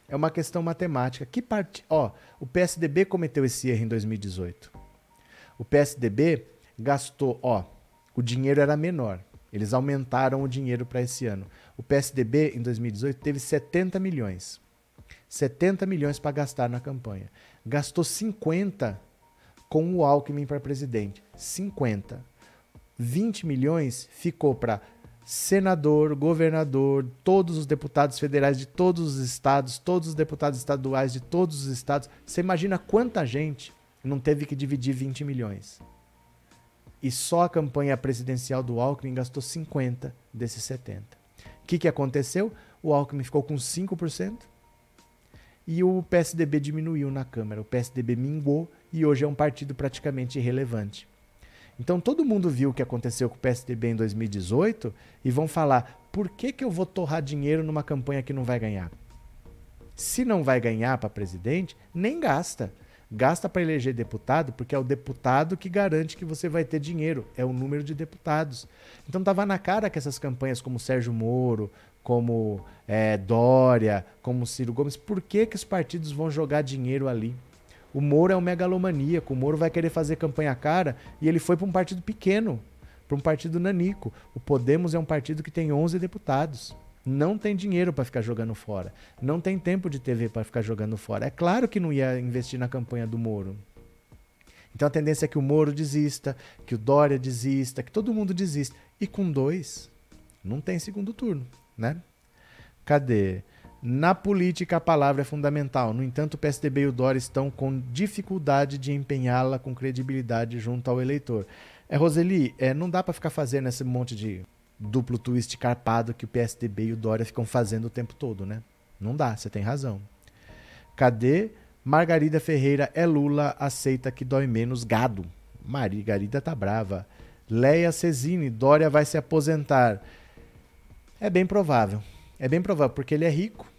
É uma questão matemática. Que parte. Ó, o PSDB cometeu esse erro em 2018. O PSDB gastou, ó, o dinheiro era menor. Eles aumentaram o dinheiro para esse ano. O PSDB, em 2018, teve 70 milhões. 70 milhões para gastar na campanha. Gastou 50 com o Alckmin para presidente. 50. 20 milhões ficou para senador, governador, todos os deputados federais de todos os estados, todos os deputados estaduais de todos os estados. Você imagina quanta gente não teve que dividir 20 milhões? E só a campanha presidencial do Alckmin gastou 50 desses 70. O que, que aconteceu? O Alckmin ficou com 5% e o PSDB diminuiu na Câmara. O PSDB mingou e hoje é um partido praticamente irrelevante. Então todo mundo viu o que aconteceu com o PSDB em 2018 e vão falar: por que, que eu vou torrar dinheiro numa campanha que não vai ganhar? Se não vai ganhar para presidente, nem gasta. Gasta para eleger deputado, porque é o deputado que garante que você vai ter dinheiro, é o número de deputados. Então estava na cara que essas campanhas como Sérgio Moro, como é, Dória, como Ciro Gomes, por que, que os partidos vão jogar dinheiro ali? O Moro é um megalomaníaco. O Moro vai querer fazer campanha cara e ele foi para um partido pequeno, para um partido nanico. O Podemos é um partido que tem 11 deputados. Não tem dinheiro para ficar jogando fora. Não tem tempo de TV para ficar jogando fora. É claro que não ia investir na campanha do Moro. Então a tendência é que o Moro desista, que o Dória desista, que todo mundo desista. E com dois, não tem segundo turno, né? Cadê? Na política, a palavra é fundamental. No entanto, o PSDB e o Dória estão com dificuldade de empenhá-la com credibilidade junto ao eleitor. É, Roseli, é, não dá para ficar fazendo esse monte de duplo twist carpado que o PSDB e o Dória ficam fazendo o tempo todo, né? Não dá, você tem razão. Cadê? Margarida Ferreira é Lula, aceita que dói menos gado. Margarida tá brava. Leia Cesini, Dória vai se aposentar. É bem provável. É bem provável, porque ele é rico,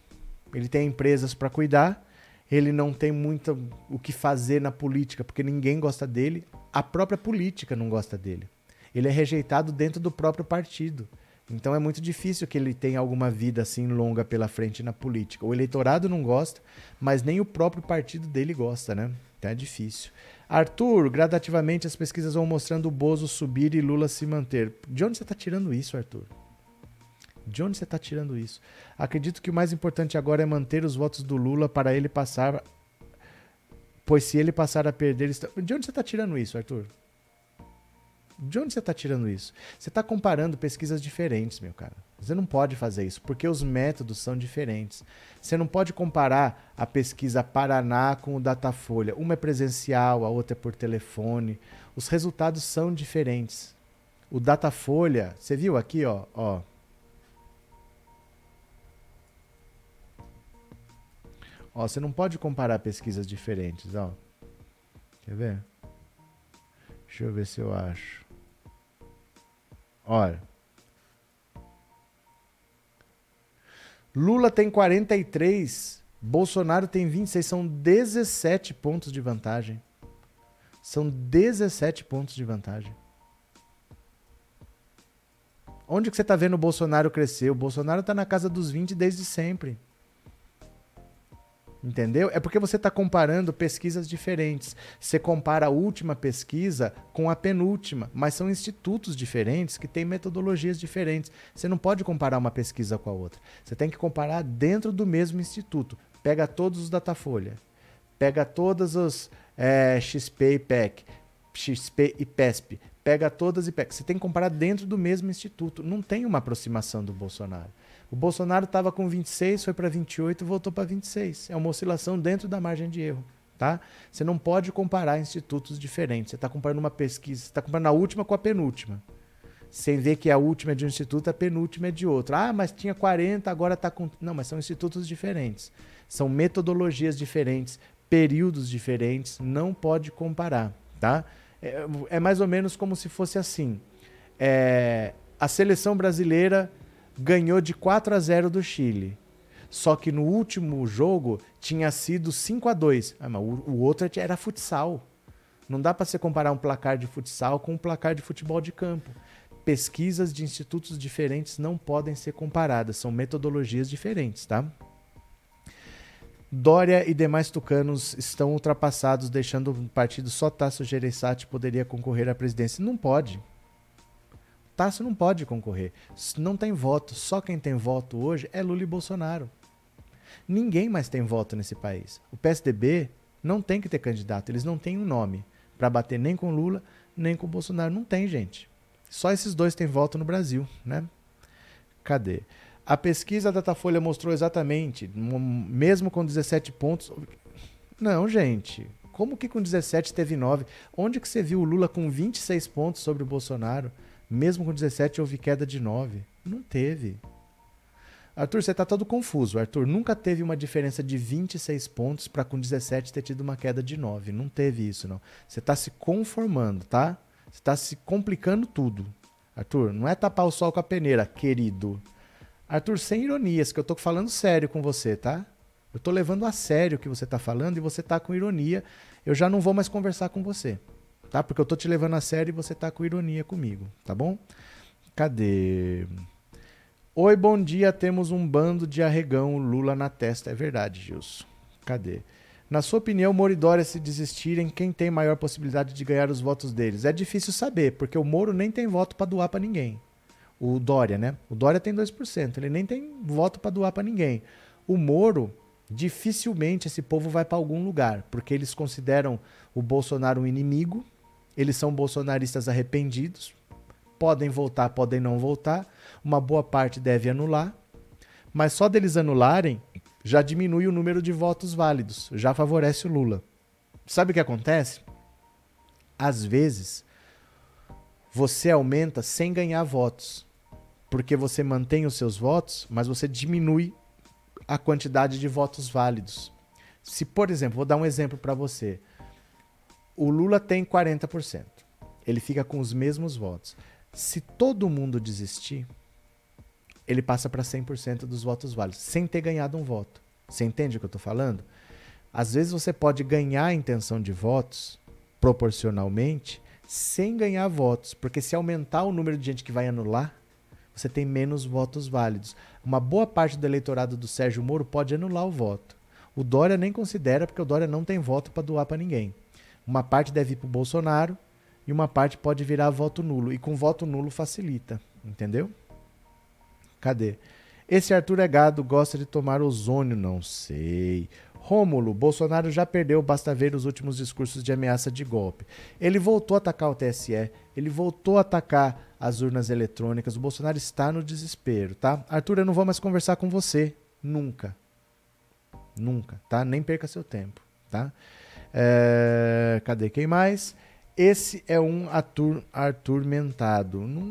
ele tem empresas para cuidar, ele não tem muito o que fazer na política, porque ninguém gosta dele, a própria política não gosta dele. Ele é rejeitado dentro do próprio partido. Então é muito difícil que ele tenha alguma vida assim longa pela frente na política. O eleitorado não gosta, mas nem o próprio partido dele gosta, né? Então é difícil. Arthur, gradativamente as pesquisas vão mostrando o Bozo subir e Lula se manter. De onde você está tirando isso, Arthur? De onde você está tirando isso? Acredito que o mais importante agora é manter os votos do Lula para ele passar. Pois se ele passar a perder. De onde você está tirando isso, Arthur? De onde você está tirando isso? Você está comparando pesquisas diferentes, meu cara. Você não pode fazer isso, porque os métodos são diferentes. Você não pode comparar a pesquisa Paraná com o Datafolha. Uma é presencial, a outra é por telefone. Os resultados são diferentes. O Datafolha, você viu aqui, ó, ó Ó, você não pode comparar pesquisas diferentes, ó. Quer ver? Deixa eu ver se eu acho. Olha. Lula tem 43, Bolsonaro tem 26, são 17 pontos de vantagem. São 17 pontos de vantagem. Onde que você está vendo o Bolsonaro crescer? O Bolsonaro está na casa dos 20 desde sempre. Entendeu? É porque você está comparando pesquisas diferentes. Você compara a última pesquisa com a penúltima, mas são institutos diferentes que têm metodologias diferentes. Você não pode comparar uma pesquisa com a outra. Você tem que comparar dentro do mesmo instituto. Pega todos os Datafolha, pega todos os é, XP e PEC, XP e PESP, pega todas e PEC. Você tem que comparar dentro do mesmo instituto. Não tem uma aproximação do Bolsonaro. O Bolsonaro estava com 26, foi para 28 e voltou para 26. É uma oscilação dentro da margem de erro. Tá? Você não pode comparar institutos diferentes. Você está comparando uma pesquisa, você está comparando a última com a penúltima. Sem ver que a última é de um instituto, a penúltima é de outro. Ah, mas tinha 40, agora está com. Não, mas são institutos diferentes. São metodologias diferentes, períodos diferentes. Não pode comparar. Tá? É, é mais ou menos como se fosse assim. É, a seleção brasileira ganhou de 4 a 0 do Chile. Só que no último jogo tinha sido 5 a 2 ah, mas o, outro era futsal. Não dá para você comparar um placar de futsal com um placar de futebol de campo. Pesquisas de institutos diferentes não podem ser comparadas, são metodologias diferentes, tá? Dória e demais tucanos estão ultrapassados, deixando o partido só Tasso Gereissati poderia concorrer à presidência. Não pode. Tasso não pode concorrer. Não tem voto. Só quem tem voto hoje é Lula e Bolsonaro. Ninguém mais tem voto nesse país. O PSDB não tem que ter candidato. Eles não têm um nome para bater nem com Lula, nem com Bolsonaro. Não tem, gente. Só esses dois têm voto no Brasil, né? Cadê? A pesquisa da Datafolha mostrou exatamente, mesmo com 17 pontos. Não, gente. Como que com 17 teve 9? Onde que você viu o Lula com 26 pontos sobre o Bolsonaro? Mesmo com 17 houve queda de 9. Não teve. Arthur, você está todo confuso. Arthur, nunca teve uma diferença de 26 pontos para com 17 ter tido uma queda de 9. Não teve isso, não. Você está se conformando, tá? Você está se complicando tudo. Arthur, não é tapar o sol com a peneira, querido. Arthur, sem ironias, que eu estou falando sério com você, tá? Eu estou levando a sério o que você está falando e você está com ironia. Eu já não vou mais conversar com você tá? Porque eu tô te levando a sério e você tá com ironia comigo, tá bom? Cadê? Oi, bom dia. Temos um bando de arregão Lula na testa. É verdade, Gilson. Cadê? Na sua opinião, Moro e Dória se desistirem, quem tem maior possibilidade de ganhar os votos deles? É difícil saber, porque o Moro nem tem voto para doar para ninguém. O Dória, né? O Dória tem 2%, ele nem tem voto para doar para ninguém. O Moro, dificilmente esse povo vai para algum lugar, porque eles consideram o Bolsonaro um inimigo, eles são bolsonaristas arrependidos, podem voltar, podem não voltar, uma boa parte deve anular, mas só deles anularem já diminui o número de votos válidos, já favorece o Lula. Sabe o que acontece? Às vezes, você aumenta sem ganhar votos, porque você mantém os seus votos, mas você diminui a quantidade de votos válidos. Se, por exemplo, vou dar um exemplo para você. O Lula tem 40%. Ele fica com os mesmos votos. Se todo mundo desistir, ele passa para 100% dos votos válidos, sem ter ganhado um voto. Você entende o que eu estou falando? Às vezes você pode ganhar a intenção de votos proporcionalmente sem ganhar votos, porque se aumentar o número de gente que vai anular, você tem menos votos válidos. Uma boa parte do eleitorado do Sérgio Moro pode anular o voto. O Dória nem considera, porque o Dória não tem voto para doar para ninguém. Uma parte deve ir para o Bolsonaro e uma parte pode virar voto nulo. E com voto nulo facilita, entendeu? Cadê? Esse Arthur é gado, gosta de tomar ozônio, não sei. Rômulo, Bolsonaro já perdeu, basta ver os últimos discursos de ameaça de golpe. Ele voltou a atacar o TSE, ele voltou a atacar as urnas eletrônicas. O Bolsonaro está no desespero, tá? Arthur, eu não vou mais conversar com você. Nunca. Nunca, tá? Nem perca seu tempo, tá? É, cadê quem mais? Esse é um ator atormentado. Não,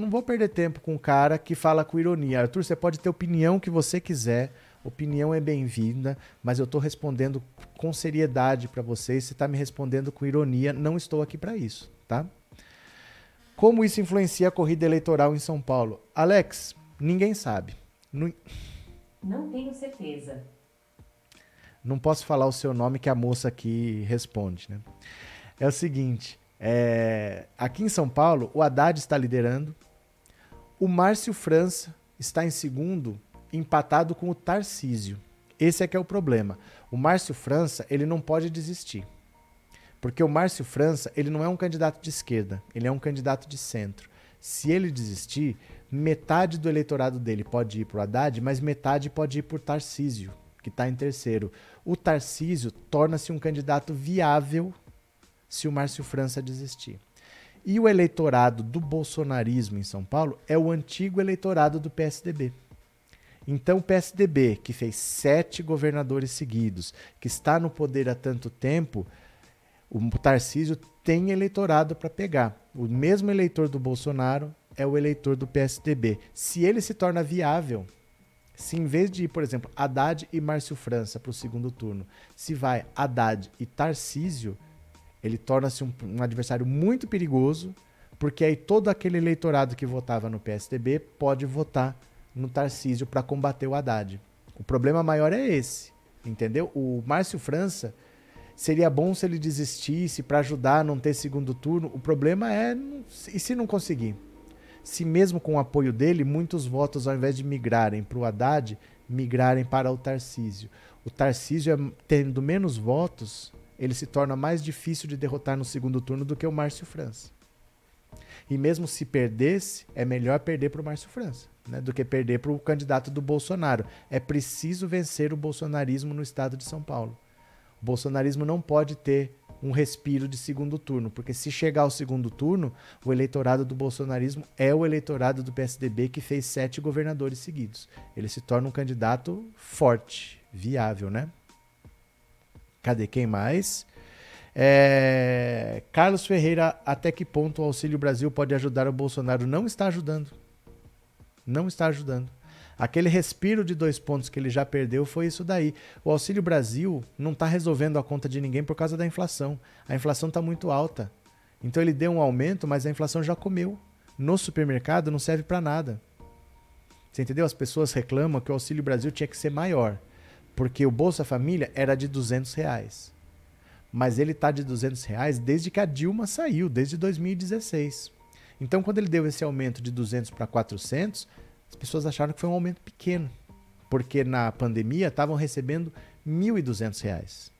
não vou perder tempo com um cara que fala com ironia. Arthur, você pode ter opinião que você quiser. Opinião é bem-vinda, mas eu estou respondendo com seriedade para vocês. Você está me respondendo com ironia. Não estou aqui para isso, tá? Como isso influencia a corrida eleitoral em São Paulo? Alex, ninguém sabe. Não, não tenho certeza. Não posso falar o seu nome que a moça aqui responde, né? É o seguinte, é, aqui em São Paulo, o Haddad está liderando, o Márcio França está em segundo, empatado com o Tarcísio. Esse é que é o problema. O Márcio França, ele não pode desistir. Porque o Márcio França, ele não é um candidato de esquerda, ele é um candidato de centro. Se ele desistir, metade do eleitorado dele pode ir para o Haddad, mas metade pode ir para o Tarcísio, que está em terceiro. O Tarcísio torna-se um candidato viável se o Márcio França desistir. E o eleitorado do bolsonarismo em São Paulo é o antigo eleitorado do PSDB. Então, o PSDB, que fez sete governadores seguidos, que está no poder há tanto tempo, o Tarcísio tem eleitorado para pegar. O mesmo eleitor do Bolsonaro é o eleitor do PSDB. Se ele se torna viável, se em vez de ir, por exemplo, Haddad e Márcio França para o segundo turno, se vai Haddad e Tarcísio, ele torna-se um, um, adversário muito perigoso, porque aí todo aquele eleitorado que votava no PSDB pode votar no Tarcísio para combater o Haddad. O problema maior é esse, entendeu? O Márcio França seria bom se ele desistisse para ajudar a não ter segundo turno. O problema é e se não conseguir? Se mesmo com o apoio dele, muitos votos, ao invés de migrarem para o Haddad, migrarem para o Tarcísio. O Tarcísio, é, tendo menos votos, ele se torna mais difícil de derrotar no segundo turno do que o Márcio França. E mesmo se perdesse, é melhor perder para o Márcio França né, do que perder para o candidato do Bolsonaro. É preciso vencer o bolsonarismo no estado de São Paulo. O bolsonarismo não pode ter um respiro de segundo turno, porque se chegar ao segundo turno, o eleitorado do bolsonarismo é o eleitorado do PSDB que fez sete governadores seguidos. Ele se torna um candidato forte, viável, né? Cadê quem mais? É... Carlos Ferreira, até que ponto o Auxílio Brasil pode ajudar o Bolsonaro? Não está ajudando. Não está ajudando. Aquele respiro de dois pontos que ele já perdeu foi isso daí. O Auxílio Brasil não está resolvendo a conta de ninguém por causa da inflação. A inflação está muito alta. Então ele deu um aumento, mas a inflação já comeu. No supermercado não serve para nada. Você entendeu? As pessoas reclamam que o Auxílio Brasil tinha que ser maior, porque o Bolsa Família era de 200 reais. Mas ele está de 200 reais desde que a Dilma saiu, desde 2016. Então, quando ele deu esse aumento de 200 para 400, as pessoas acharam que foi um aumento pequeno, porque na pandemia estavam recebendo R$ 1.200.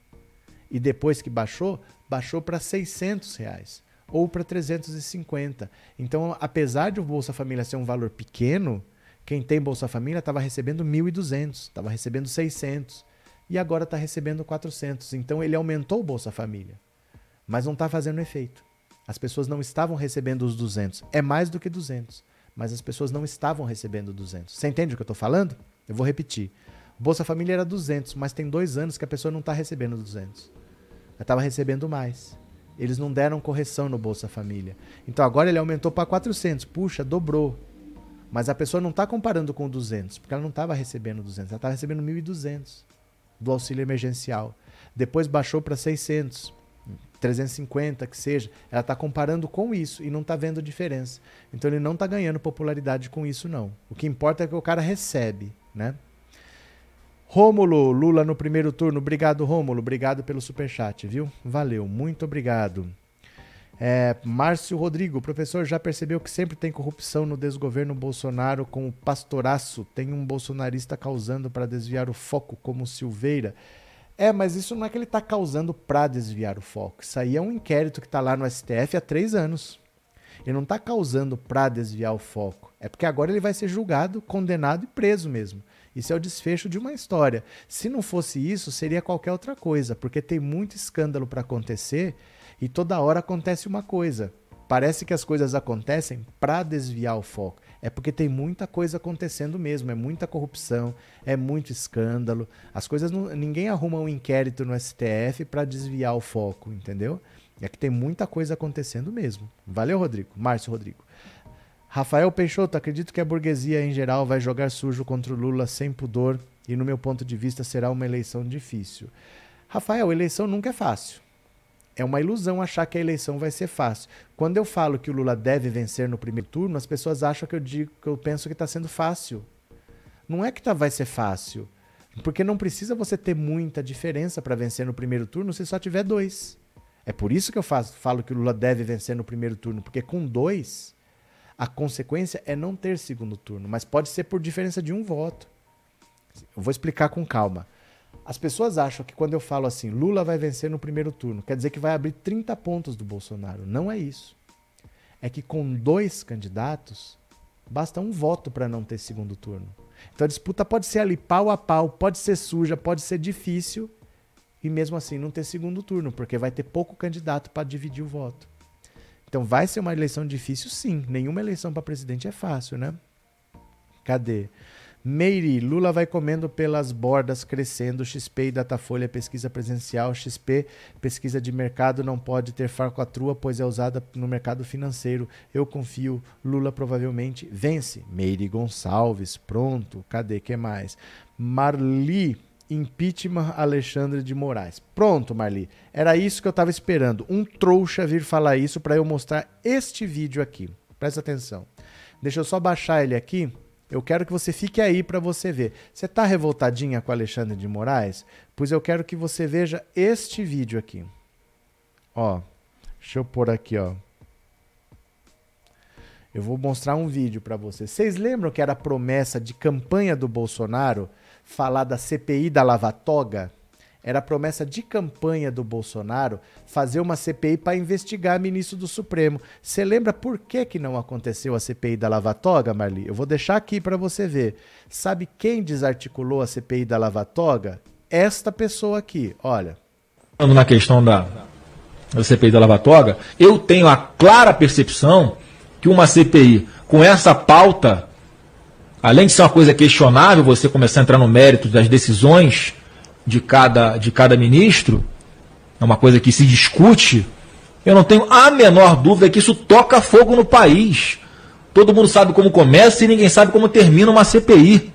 E depois que baixou, baixou para 600 reais, ou para 350. Então, apesar de o Bolsa Família ser um valor pequeno, quem tem Bolsa Família estava recebendo 1.200, estava recebendo 600 e agora está recebendo 400. Então ele aumentou o Bolsa Família, mas não está fazendo efeito. As pessoas não estavam recebendo os 200. É mais do que 200 mas as pessoas não estavam recebendo 200. Você entende o que eu estou falando? Eu vou repetir. Bolsa Família era 200, mas tem dois anos que a pessoa não está recebendo 200. Ela estava recebendo mais. Eles não deram correção no Bolsa Família. Então agora ele aumentou para 400. Puxa, dobrou. Mas a pessoa não está comparando com 200, porque ela não estava recebendo 200, ela estava recebendo 1.200 do auxílio emergencial. Depois baixou para 600. 350, que seja, ela está comparando com isso e não está vendo diferença. Então ele não está ganhando popularidade com isso, não. O que importa é que o cara recebe, né? Rômulo, Lula no primeiro turno. Obrigado, Rômulo. Obrigado pelo superchat, viu? Valeu, muito obrigado. É, Márcio Rodrigo, professor, já percebeu que sempre tem corrupção no desgoverno Bolsonaro com o pastoraço? Tem um bolsonarista causando para desviar o foco, como Silveira. É, mas isso não é que ele está causando para desviar o foco. Isso aí é um inquérito que está lá no STF há três anos. Ele não está causando para desviar o foco. É porque agora ele vai ser julgado, condenado e preso mesmo. Isso é o desfecho de uma história. Se não fosse isso, seria qualquer outra coisa, porque tem muito escândalo para acontecer e toda hora acontece uma coisa. Parece que as coisas acontecem para desviar o foco. É porque tem muita coisa acontecendo mesmo, é muita corrupção, é muito escândalo. As coisas não, ninguém arruma um inquérito no STF para desviar o foco, entendeu? É que tem muita coisa acontecendo mesmo. Valeu, Rodrigo. Márcio Rodrigo. Rafael Peixoto, acredito que a burguesia em geral vai jogar sujo contra o Lula sem pudor e, no meu ponto de vista, será uma eleição difícil. Rafael, eleição nunca é fácil. É uma ilusão achar que a eleição vai ser fácil. Quando eu falo que o Lula deve vencer no primeiro turno, as pessoas acham que eu digo que eu penso que está sendo fácil. Não é que tá, vai ser fácil. Porque não precisa você ter muita diferença para vencer no primeiro turno se só tiver dois. É por isso que eu faço, falo que o Lula deve vencer no primeiro turno, porque com dois, a consequência é não ter segundo turno, mas pode ser por diferença de um voto. Eu vou explicar com calma. As pessoas acham que quando eu falo assim, Lula vai vencer no primeiro turno, quer dizer que vai abrir 30 pontos do Bolsonaro. Não é isso. É que com dois candidatos, basta um voto para não ter segundo turno. Então a disputa pode ser ali pau a pau, pode ser suja, pode ser difícil e mesmo assim não ter segundo turno, porque vai ter pouco candidato para dividir o voto. Então vai ser uma eleição difícil, sim. Nenhuma eleição para presidente é fácil, né? Cadê? Meire, Lula vai comendo pelas bordas, crescendo. XP e Datafolha, pesquisa presencial. XP, pesquisa de mercado, não pode ter farcoatrua, pois é usada no mercado financeiro. Eu confio, Lula provavelmente vence. Meire Gonçalves, pronto. Cadê? que mais? Marli, impeachment Alexandre de Moraes. Pronto, Marli. Era isso que eu estava esperando. Um trouxa vir falar isso para eu mostrar este vídeo aqui. Presta atenção. Deixa eu só baixar ele aqui eu quero que você fique aí para você ver. Você está revoltadinha com Alexandre de Moraes? Pois eu quero que você veja este vídeo aqui. Ó, deixa eu pôr aqui, ó. Eu vou mostrar um vídeo para vocês. Vocês lembram que era promessa de campanha do Bolsonaro falar da CPI da Lava Toga? Era promessa de campanha do Bolsonaro fazer uma CPI para investigar ministro do Supremo. Você lembra por que, que não aconteceu a CPI da Lava Toga, Marli? Eu vou deixar aqui para você ver. Sabe quem desarticulou a CPI da Lava Toga? Esta pessoa aqui, olha. Na questão da, da CPI da Lava Toga, eu tenho a clara percepção que uma CPI com essa pauta, além de ser uma coisa questionável, você começar a entrar no mérito das decisões de cada, de cada ministro, é uma coisa que se discute, eu não tenho a menor dúvida que isso toca fogo no país. Todo mundo sabe como começa e ninguém sabe como termina uma CPI.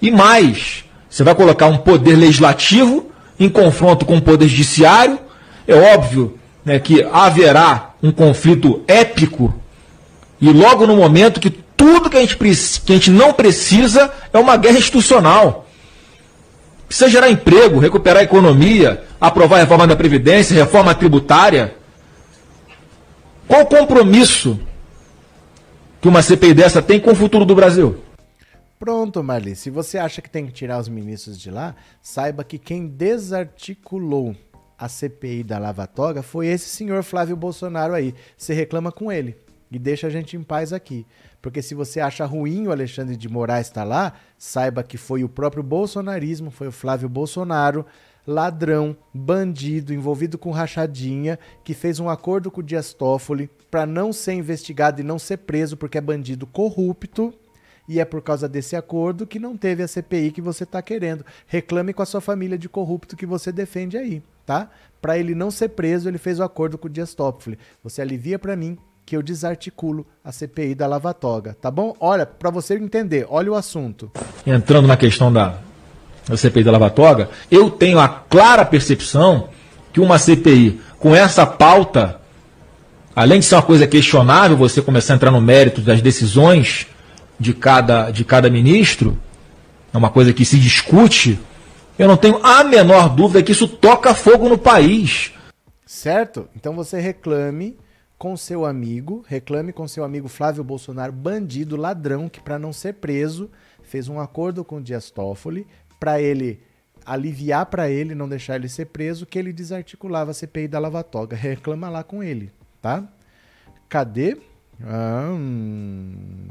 E mais, você vai colocar um poder legislativo em confronto com o poder judiciário. É óbvio né, que haverá um conflito épico. E logo no momento que tudo que a gente, que a gente não precisa é uma guerra institucional. Precisa gerar emprego, recuperar a economia, aprovar a reforma da Previdência, reforma tributária. Qual o compromisso que uma CPI dessa tem com o futuro do Brasil? Pronto, Marli. Se você acha que tem que tirar os ministros de lá, saiba que quem desarticulou a CPI da Lava Toga foi esse senhor Flávio Bolsonaro aí. Você reclama com ele e deixa a gente em paz aqui. Porque se você acha ruim o Alexandre de Moraes estar tá lá, saiba que foi o próprio bolsonarismo, foi o Flávio Bolsonaro, ladrão, bandido, envolvido com rachadinha, que fez um acordo com o Dias Toffoli para não ser investigado e não ser preso porque é bandido corrupto. E é por causa desse acordo que não teve a CPI que você está querendo. Reclame com a sua família de corrupto que você defende aí, tá? Para ele não ser preso, ele fez o acordo com o Dias Toffoli. Você alivia para mim que eu desarticulo a CPI da Lava Toga, tá bom? Olha, para você entender, olha o assunto. Entrando na questão da, da CPI da Lava Toga, eu tenho a clara percepção que uma CPI com essa pauta, além de ser uma coisa questionável, você começar a entrar no mérito das decisões de cada, de cada ministro, é uma coisa que se discute, eu não tenho a menor dúvida que isso toca fogo no país. Certo? Então você reclame com seu amigo, reclame com seu amigo Flávio Bolsonaro, bandido, ladrão, que para não ser preso fez um acordo com o Dias Toffoli para ele aliviar para ele, não deixar ele ser preso, que ele desarticulava a CPI da Lava Toga. Reclama lá com ele, tá? Cadê? Ah, hum.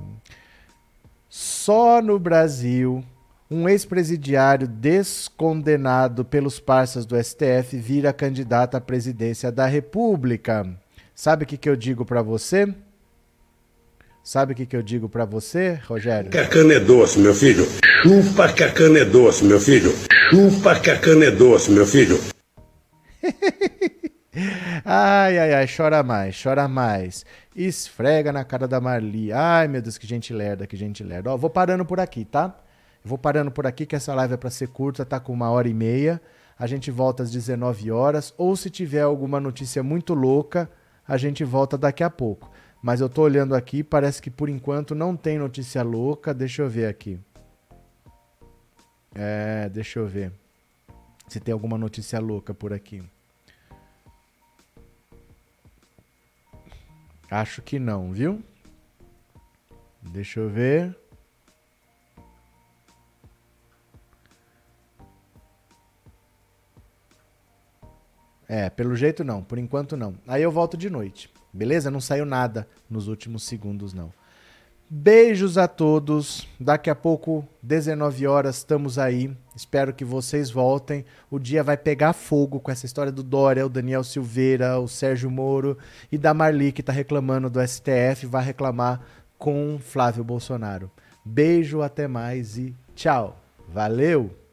Só no Brasil, um ex-presidiário descondenado pelos parceiros do STF vira candidato à presidência da República. Sabe o que, que eu digo para você? Sabe o que, que eu digo para você, Rogério? Que a cana é doce, meu filho. Chupa que a cana é doce, meu filho. Chupa que a cana é doce, meu filho. ai, ai, ai, chora mais, chora mais. Esfrega na cara da Marli. Ai, meu Deus, que gente lerda, que gente lerda. Ó, vou parando por aqui, tá? Vou parando por aqui que essa live é para ser curta, tá com uma hora e meia. A gente volta às 19 horas. Ou se tiver alguma notícia muito louca, a gente volta daqui a pouco. Mas eu tô olhando aqui, parece que por enquanto não tem notícia louca. Deixa eu ver aqui. É, deixa eu ver se tem alguma notícia louca por aqui. Acho que não, viu? Deixa eu ver. É, pelo jeito não, por enquanto não. Aí eu volto de noite, beleza? Não saiu nada nos últimos segundos, não. Beijos a todos. Daqui a pouco, 19 horas, estamos aí. Espero que vocês voltem. O dia vai pegar fogo com essa história do Dória, o Daniel Silveira, o Sérgio Moro e da Marli, que está reclamando do STF, vai reclamar com Flávio Bolsonaro. Beijo, até mais e tchau. Valeu!